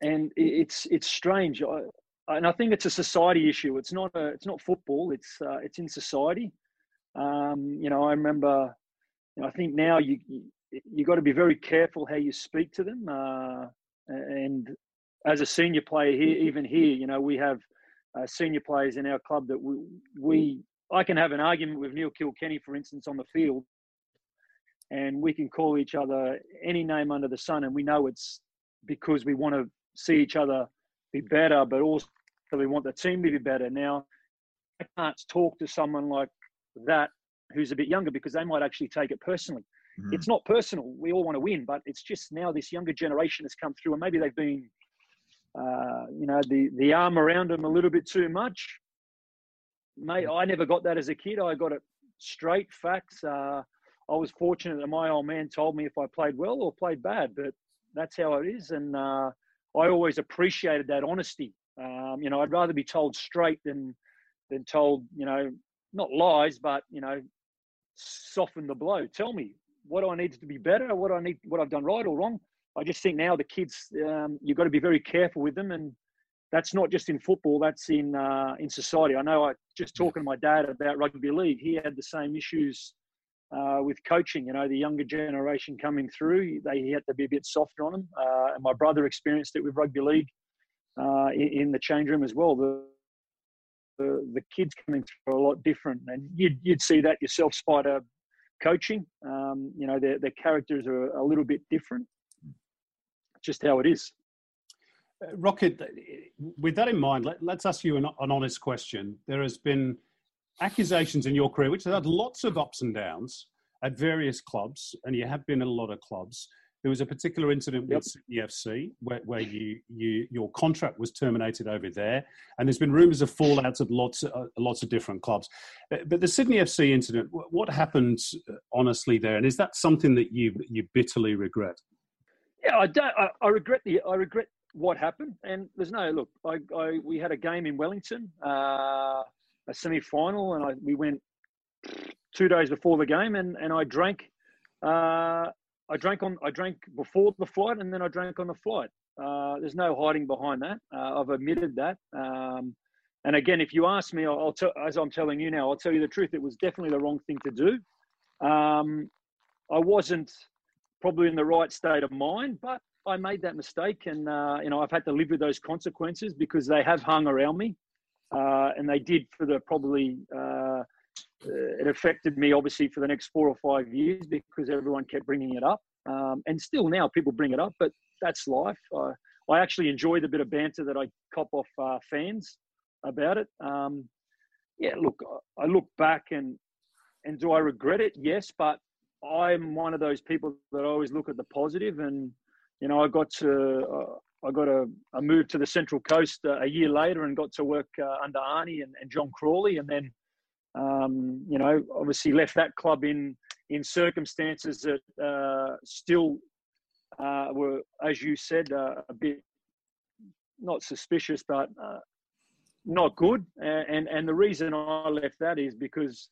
and it's it's strange, I, and I think it's a society issue. It's not a it's not football. It's uh, it's in society. Um, you know, I remember. I think now you you, you got to be very careful how you speak to them. Uh, and as a senior player here, even here, you know, we have uh, senior players in our club that we, we I can have an argument with Neil Kilkenny, for instance, on the field, and we can call each other any name under the sun, and we know it's because we want to see each other be better, but also we want the team to be better. Now, I can't talk to someone like that who's a bit younger because they might actually take it personally. Mhm. It's not personal. We all want to win, but it's just now this younger generation has come through, and maybe they've been, uh, you know, the the arm around them a little bit too much. Mate, I never got that as a kid. I got it straight facts. Uh, I was fortunate that my old man told me if I played well or played bad, but that's how it is. And uh, I always appreciated that honesty. Um, you know, I'd rather be told straight than than told, you know, not lies, but you know, soften the blow. Tell me what do I need to be better, what I need, what I've done right or wrong. I just think now the kids, um, you've got to be very careful with them, and that's not just in football. That's in uh, in society. I know. I just talking to my dad about rugby league. He had the same issues uh, with coaching. You know, the younger generation coming through, they he had to be a bit softer on them. Uh, and my brother experienced it with rugby league uh, in, in the change room as well. The, the the kids coming through are a lot different, and you'd you'd see that yourself, Spider. Coaching, um, you know, their their characters are a little bit different. Just how it is. Uh, Rocket, with that in mind, let, us ask you an, an honest question. There has been accusations in your career, which have had lots of ups and downs at various clubs, and you have been in a lot of clubs. There was a particular incident with Sydney FC where, where you, you your contract was terminated over there, and there's been rumours of fallouts at lots uh, lots of different clubs. Uh, But the Sydney FC incident, what happened uh, honestly there, and is that something that you you bitterly regret? Yeah, I don't. I, I regret the. I regret what happened. And there's no look. I, I we had a game in Wellington, uh, a semi-final, and I we went two days before the game, and and I drank. Uh, I drank on. I drank before the flight, and then I drank on the flight. Uh, there's no hiding behind that. Uh, I've admitted that. Um, and again, if you ask me, I'll, I'll tell. As I'm telling you now, I'll tell you the truth. It was definitely the wrong thing to do. Um, I wasn't probably in the right state of mind, but I made that mistake, and uh, you know I've had to live with those consequences because they have hung around me, uh, and they did for the probably. Uh, it affected me obviously for the next four or five years because everyone kept bringing it up, um, and still now people bring it up. But that's life. I I actually enjoy the bit of banter that I cop off uh, fans about it. Um, yeah, look, I I look back and and do I regret it? Yes, but I'm one of those people that always look at the positive, and you know, I got to uh, I got a, a move to the Central Coast uh, a year later and got to work uh, under Arnie and, and John Crawley, and then um, you know, obviously left that club in in circumstances that uh, still uh, were, as you said, uh, a bit not suspicious, but uh, not good. And and the reason I left that is because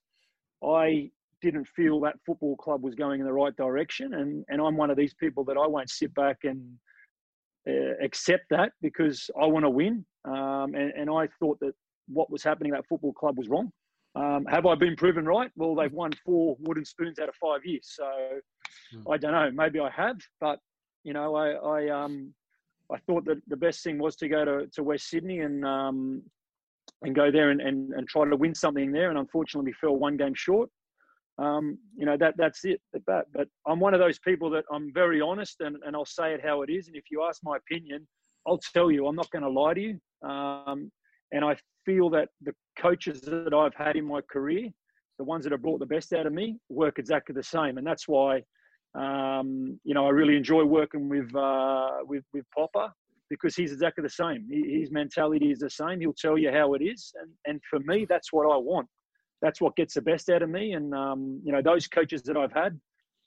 I didn't feel that football club was going in the right direction, and and I'm one of these people that I won't sit back and uh, accept that because I want to win. Um, and, and I thought that what was happening at that football club was wrong. Um, have I been proven right? Well, they've won four wooden spoons out of five years, so I don't know. Maybe I have, but you know, I I um I thought that the best thing was to go to, to West Sydney and um and go there and, and, and try to win something there, and unfortunately we fell one game short. um, you know that that's it. But but I'm one of those people that I'm very honest and, and I'll say it how it is. And if you ask my opinion, I'll tell you. I'm not going to lie to you. Um, and I feel that the coaches that I've had in my career, the ones that have brought the best out of me, work exactly the same. And that's why, um, you know, I really enjoy working with uh, with with Popper because he's exactly the same. His mentality is the same. He'll tell you how it is, and and for me, that's what I want that's what gets the best out of me. And um, you know, those coaches that I've had,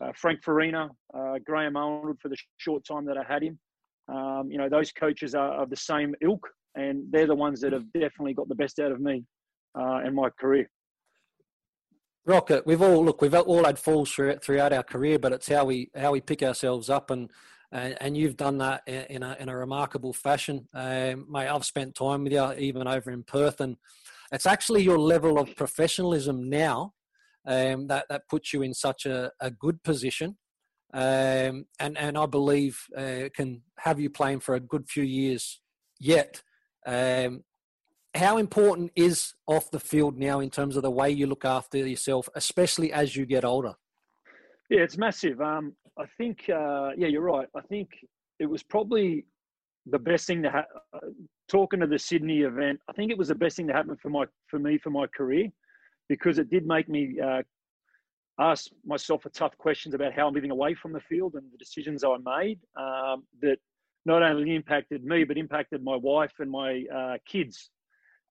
uh, Frank Farina, uh, Graham Arnold, for the short time that I had him, um, you know, those coaches are of the same ilk, and they're the ones that have definitely got the best out of me uh, in my career. Rocket, we've all look, we've all had falls throughout our career, but it's how we how we pick ourselves up and. And, you've done that in a, in a remarkable fashion, um, mate. I've spent time with you, even over in Perth, and it's actually your level of professionalism now um, that that puts you in such a, a good position, um, and and I believe uh, can have you playing for a good few years yet. Um, how important is off the field now in terms of the way you look after yourself, especially as you get older? Yeah, it's massive. Um, I think, uh, yeah, you're right. I think it was probably the best thing to happen. talking to the Sydney event, I think it was the best thing to happen for my for me for my career because it did make me uh, ask myself a tough questions about how I'm living away from the field and the decisions I made um, that not only impacted me but impacted my wife and my uh, kids.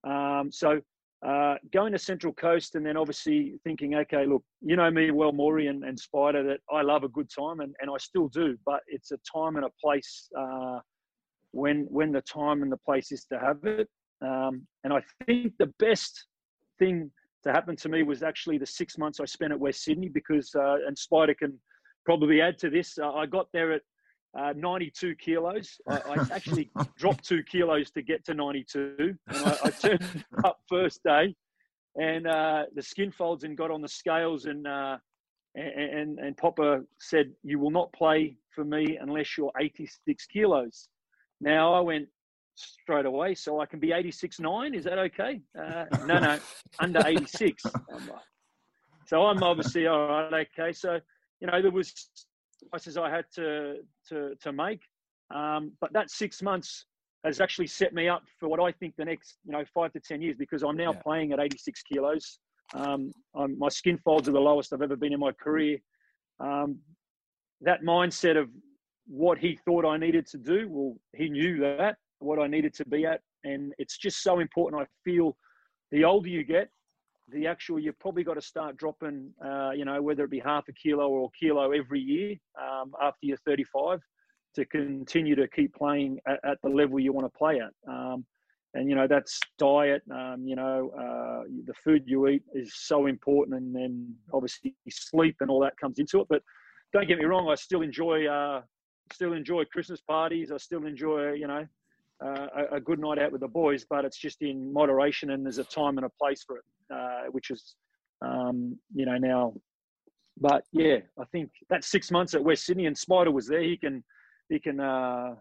Um, so uh, going to Central Coast and then obviously thinking, okay, look, you know me well, Maury and, and Spider, that I love a good time and, and I still do, but it's a time and a place uh, when when the time and the place is to have it. Um, and I think the best thing to happen to me was actually the six months I spent at West Sydney because, uh, and Spider can probably add to this. Uh, I got there at uh, 92 kilos. I, I actually dropped two kilos to get to 92. And I, I turned up first day, and uh, the skin folds and got on the scales and. Uh, and, and, and Popper said, "You will not play for me unless you're 86 kilos." Now I went straight away, so I can be 86.9. Is that okay? Uh, no, no, under 86. so I'm obviously all right. Okay, so you know there was choices I had to to to make, um, but that six months has actually set me up for what I think the next you know five to ten years because I'm now yeah. playing at 86 kilos. Um, my skin folds are the lowest I've ever been in my career. Um, that mindset of what he thought I needed to do. Well, he knew that, what I needed to be at. And it's just so important. I feel the older you get, the actual, you've probably got to start dropping, uh, you know, whether it be half a kilo or a kilo every year um, after you're 35 to continue to keep playing at, at the level you want to play at. Um, and, you know, that's diet, um, you know, uh, the food you eat is so important. And then obviously sleep and all that comes into it. But don't get me wrong, I still enjoy uh, still enjoy Christmas parties. I still enjoy, you know, uh, a, a, good night out with the boys, but it's just in moderation and there's a time and a place for it, uh, which is, um, you know, now. But yeah, I think that six months at West Sydney and Spider was there. He can, he can uh,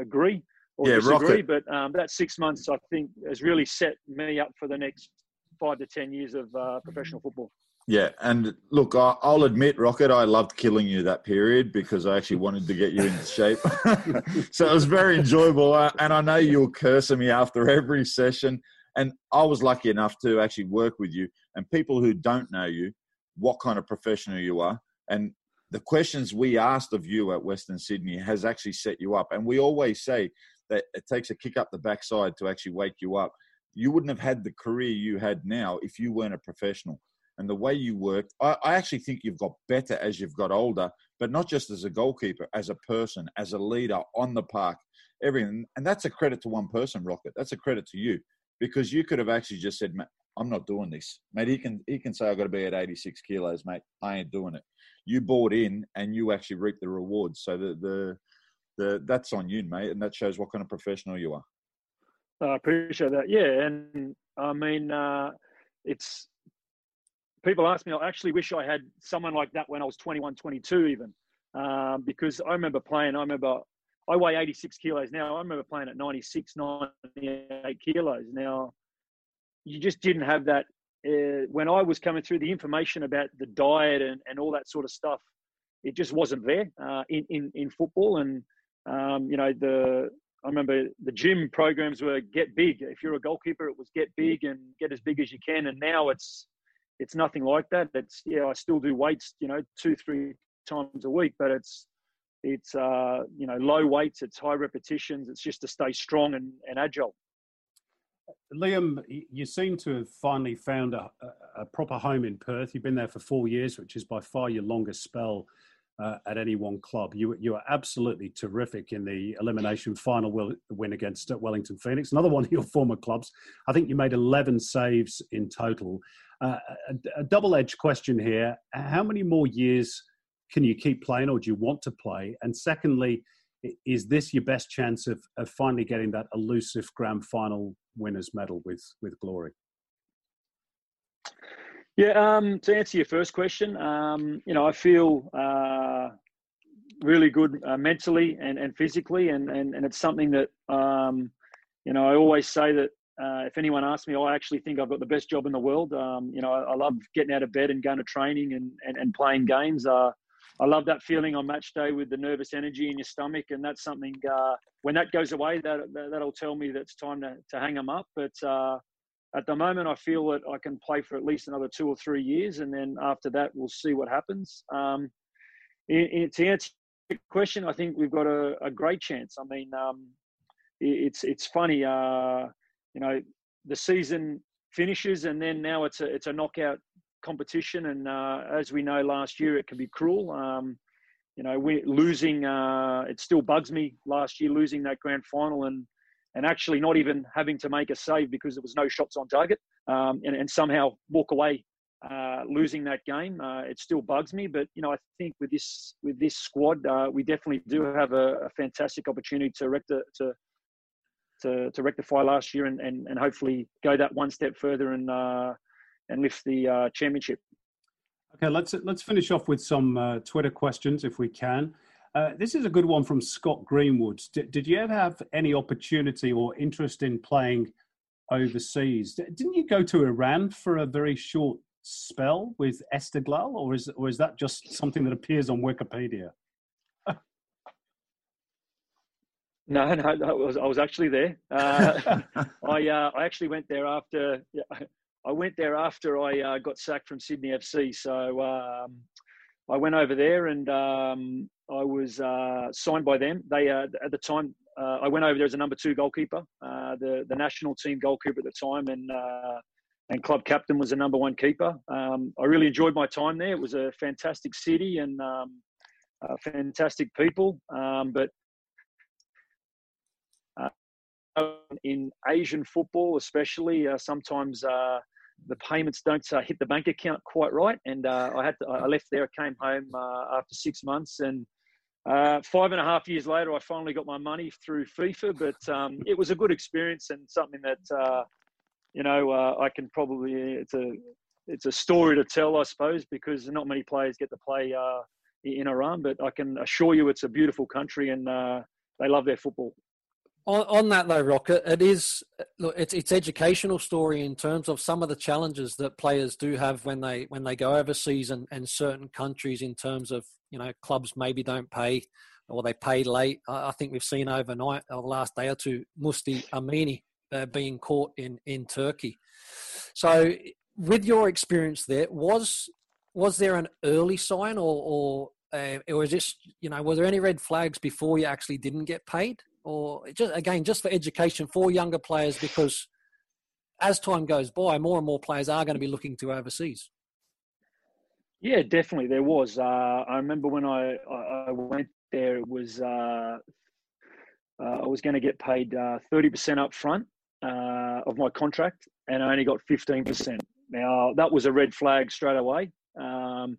agree or yeah, disagree. But um, that six months, I think, has really set me up for the next five to ten years of uh, professional football. Yeah, and look, I'll admit, Rocket, I loved killing you that period because I actually wanted to get you into shape. so it was very enjoyable, uh, and I know you were cursing me after every session. And I was lucky enough to actually work with you. And people who don't know you, what kind of professional you are, and the questions we asked of you at Western Sydney has actually set you up. And we always say that it takes a kick up the backside to actually wake you up. You wouldn't have had the career you had now if you weren't a professional and the way you worked. I, I, actually think you've got better as you've got older, but not just as a goalkeeper, as a person, as a leader on the park, everything. And that's a credit to one person, Rocket. That's a credit to you because you could have actually just said, I'm not doing this, mate. He can he can say I've got to be at 86 kilos, mate. I ain't doing it. You bought in and you actually reap the rewards. So the the the that's on you, mate, and that shows what kind of professional you are. I appreciate that. Yeah, and I mean, uh, it's people ask me, I actually wish I had someone like that when I was 21, 22 even, um, because I remember playing, I remember, I weigh 86 kilos now. I remember playing at 96, 98 kilos. Now, you just didn't have that uh, when I was coming through the information about the diet and, and all that sort of stuff, it just wasn't there uh, in, in in football. And um, you know the I remember the gym programs were get big. If you're a goalkeeper, it was get big and get as big as you can. And now it's it's nothing like that. It's yeah, I still do weights, you know, two three times a week, but it's it's uh, you know low weights, it's high repetitions. It's just to stay strong and, and agile. Liam, you seem to have finally found a, a, proper home in Perth. You've been there for four years, which is by far your longest spell uh, at any one club. You you are absolutely terrific in the elimination final win against Wellington Phoenix, another one of your former clubs. I think you made 11 saves in total. A, a double-edged question here: How many more years can you keep playing, or do you want to play? And secondly, is this your best chance of, of finally getting that elusive grand final winners medal with with Glory? Yeah, um, to answer your first question, um, you know, I feel uh, really good uh, mentally and, and physically, and, and, and it's something that, um, you know, I always say that uh, if anyone asks me, I actually think I've got the best job in the world. Um, you know, I, I, love getting out of bed and going to training and, and, and playing games. Uh, I love that feeling on match day with the nervous energy in your stomach, and that's something. Uh, when that goes away, that, that will tell me that it's time to, to hang them up. But uh, at the moment, I feel that I can play for at least another two or three years, and then after that, we'll see what happens. Um, in, in, to answer your question, I think we've got a, a great chance. I mean, um, it, it's it's funny, uh, you know, the season finishes, and then now it's a it's a knockout competition, and uh, as we know, last year it can be cruel. Um, you know, we're losing. Uh, it still bugs me last year losing that grand final and and actually not even having to make a save because there was no shots on target, um, and, and, somehow walk away uh, losing that game. Uh, it still bugs me, but you know, I think with this with this squad, uh, we definitely do have a, a fantastic opportunity to recti- to, to to rectify last year and, and, and hopefully go that one step further and uh, and lift the uh, championship. Okay, let's let's finish off with some uh, Twitter questions if we can. Uh, this is a good one from Scott Greenwood. Did, did you ever have any opportunity or interest in playing overseas? Didn't you go to Iran for a very short spell with Esteghlal, or is or is that just something that appears on Wikipedia? No, no, I was, I was actually there. Uh, I uh, I actually went there after I went there after I uh, got sacked from Sydney FC. So um, I went over there and um, I was uh, signed by them. They uh, at the time uh, I went over there as a number two goalkeeper, the the national team goalkeeper at the time, and and club captain was the number one keeper. Um, I really enjoyed my time there. It was a fantastic city and um, fantastic people, um, but in Asian football, especially, uh, sometimes uh, the payments don't uh, hit the bank account quite right. And uh, I had to, I left there, came home uh, after six months, and uh, five and a half years later, I finally got my money through FIFA. But um, it was a good experience and something that you know I can probably it's a it's a story to tell, I suppose, because not many players get to play in Iran. But I can assure you, it's a beautiful country and they love their football on, on that though, Rocket, it is look, it's it's educational story in terms of some of the challenges that players do have when they when they go overseas and, and certain countries in terms of you know clubs maybe don't pay or they pay late. I, I think we've seen overnight or the last day or two Musti Amini uh, being caught in in Turkey. So, with your experience there, was was there an early sign or or uh, or was this you know were there any red flags before you actually didn't get paid? Or just again just for education for younger players because as time goes by more and more players are going to be looking to overseas. Yeah definitely there was. Uh, i remember when I, I went there it was uh, uh, i was going to get paid 30% uh, up front uh, of my contract and i only got 15% now that was a red flag straight away. Um,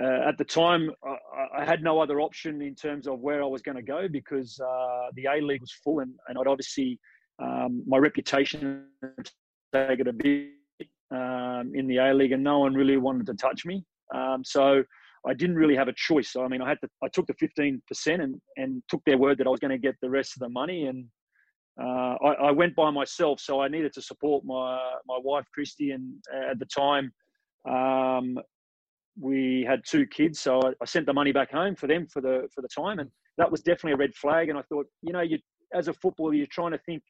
uh, at the time, I, I, had no other option in terms of where I was going to go because uh, the A League was full, and, and I'd obviously um, my reputation taken a bit um, in the A League, and no one really wanted to touch me. Um, so I didn't really have a choice. I mean, I had to. I took the fifteen percent and and took their word that I was going to get the rest of the money, and uh, I, I, went by myself, so I needed to support my my wife Christy, and uh, at the time, um, we had two kids, so I, I, sent the money back home for them for the for the time, and that was definitely a red flag. And I thought, you know, you as a footballer, you're trying to think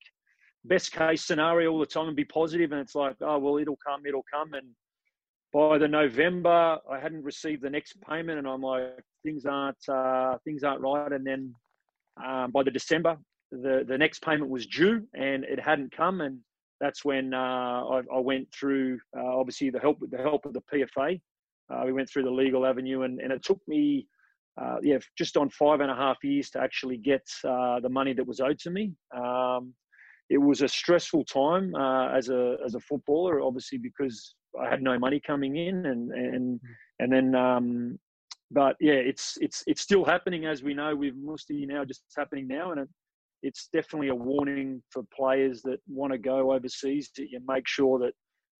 best case scenario all the time and be positive, and it's like, oh well, it'll come, it'll come, and by the November, I hadn't received the next payment, and I'm like, things aren't uh, things aren't right. And then um, by the December, the the next payment was due and it hadn't come, and that's when uh, I, I, went through uh, obviously the help with the help of the PFA. Uh, we went through the legal avenue, and, and it took me uh, yeah just on five and a half years to actually get uh, the money that was owed to me. Um, it was a stressful time uh, as a as a footballer, obviously because I had no money coming in, and and and then um, but yeah, it's it's it's still happening as we know with Musti now, just happening now, and it, it's definitely a warning for players that want to go overseas that you make sure that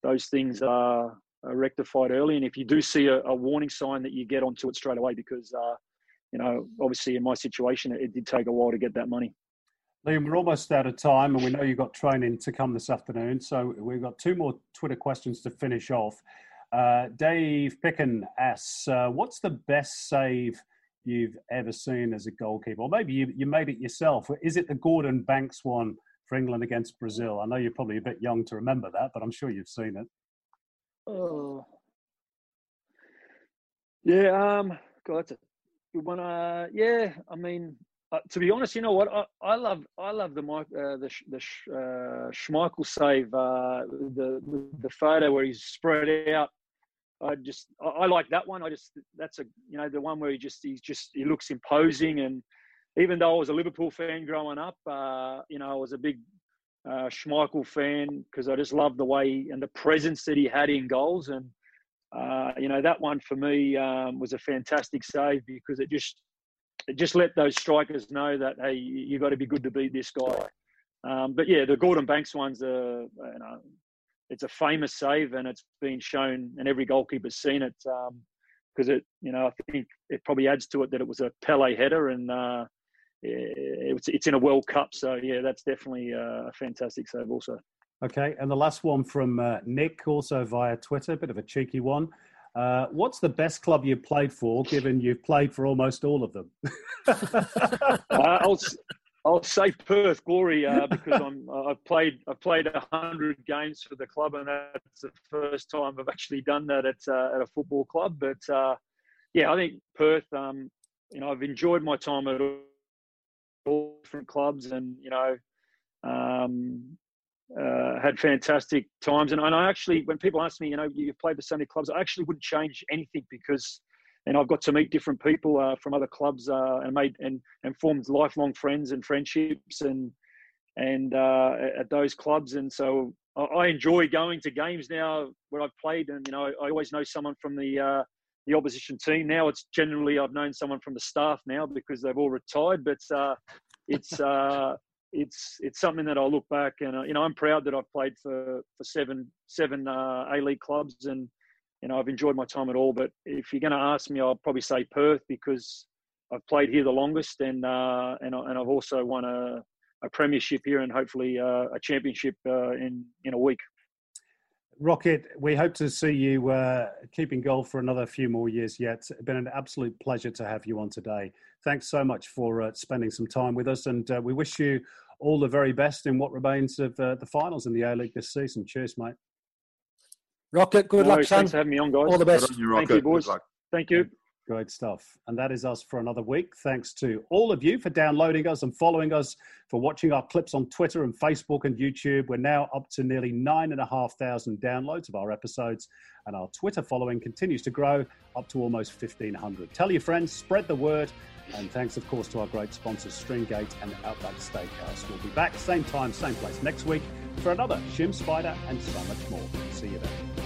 those things are rectified early. And if you do see a, a, warning sign, that you get onto it straight away because, uh, you know, obviously in my situation, it, it did take a while to get that money. Liam, we're almost out of time, and we know you've got training to come this afternoon. So we've got two more Twitter questions to finish off. Uh, Dave Picken asks, uh, "What's the best save you've ever seen as a goalkeeper? Or maybe you, you made it yourself. Is it the Gordon Banks one for England against Brazil? I know you're probably a bit young to remember that, but I'm sure you've seen it. Oh, yeah. Um, God, that's a good one. Uh, yeah. I mean, uh, to be honest, you know what? I, I love I love the uh, the the uh, Schmeichel save, uh, the the photo where he's spread out I just I like that one. I just that's a you know the one where he just he's just he looks imposing and even though I was a Liverpool fan growing up, uh, you know I was a big uh, Schmeichel fan because I just loved the way and the presence that he had in goals and uh, you know that one for me um, was a fantastic save because it just it just let those strikers know that hey you've got to be good to beat this guy. Um, but yeah, the Gordon Banks ones are you know it's a famous save and it's been shown and every goalkeeper's seen it because um, it you know I think it probably adds to it that it was a Pele header and uh, it's it's in a World Cup so yeah that's definitely uh, a fantastic save also. Okay, and the last one from uh, Nick, also via Twitter, a bit of a cheeky one. Uh, what's the best club you've played for, given you've played for almost all of them? uh, I'll, I'll say Perth Glory uh, because I'm I've played I've played hundred games for the club and that's the first time I've actually done that at uh, at a football club. But uh, yeah, I think Perth. Um, you know, I've enjoyed my time at all different clubs, and you know, um, uh, had fantastic times. And, and I actually, when people ask me, you know, you've played for so many clubs, I actually wouldn't change anything because and I've got to meet different people uh, from other clubs uh, and made and and formed lifelong friends and friendships and and uh, at those clubs. And so I enjoy going to games now where I've played, and you know I always know someone from the uh, the opposition team. Now it's generally I've known someone from the staff now because they've all retired, but uh, it's. Uh, it's it's something that I look back and you know I'm proud that I've played for for seven seven A League clubs and you know, I've enjoyed my time at all. But if you're going to ask me, I'll probably say Perth because I've played here the longest, and uh, and and I've also won a, a premiership here, and hopefully uh, a championship uh, in in a week. Rocket, we hope to see you uh, keeping goal for another few more years yet. It's been an absolute pleasure to have you on today. Thanks so much for uh, spending some time with us, and uh, we wish you all the very best in what remains of uh, the finals in the A League this season. Cheers, mate. Rocket, good no, luck, son. Thanks for having me on, guys. All the best. You, Thank you, boys. Thank you. Great stuff. And that is us for another week. Thanks to all of you for downloading us and following us, for watching our clips on Twitter and Facebook and YouTube. We're now up to nearly nine and a half thousand downloads of our episodes, and our Twitter following continues to grow up to almost 1,500. Tell your friends, spread the word, and thanks, of course, to our great sponsors, Stringgate and Outback Steakhouse. We'll be back same time, same place next week for another Shim Spider and so much more. See you then.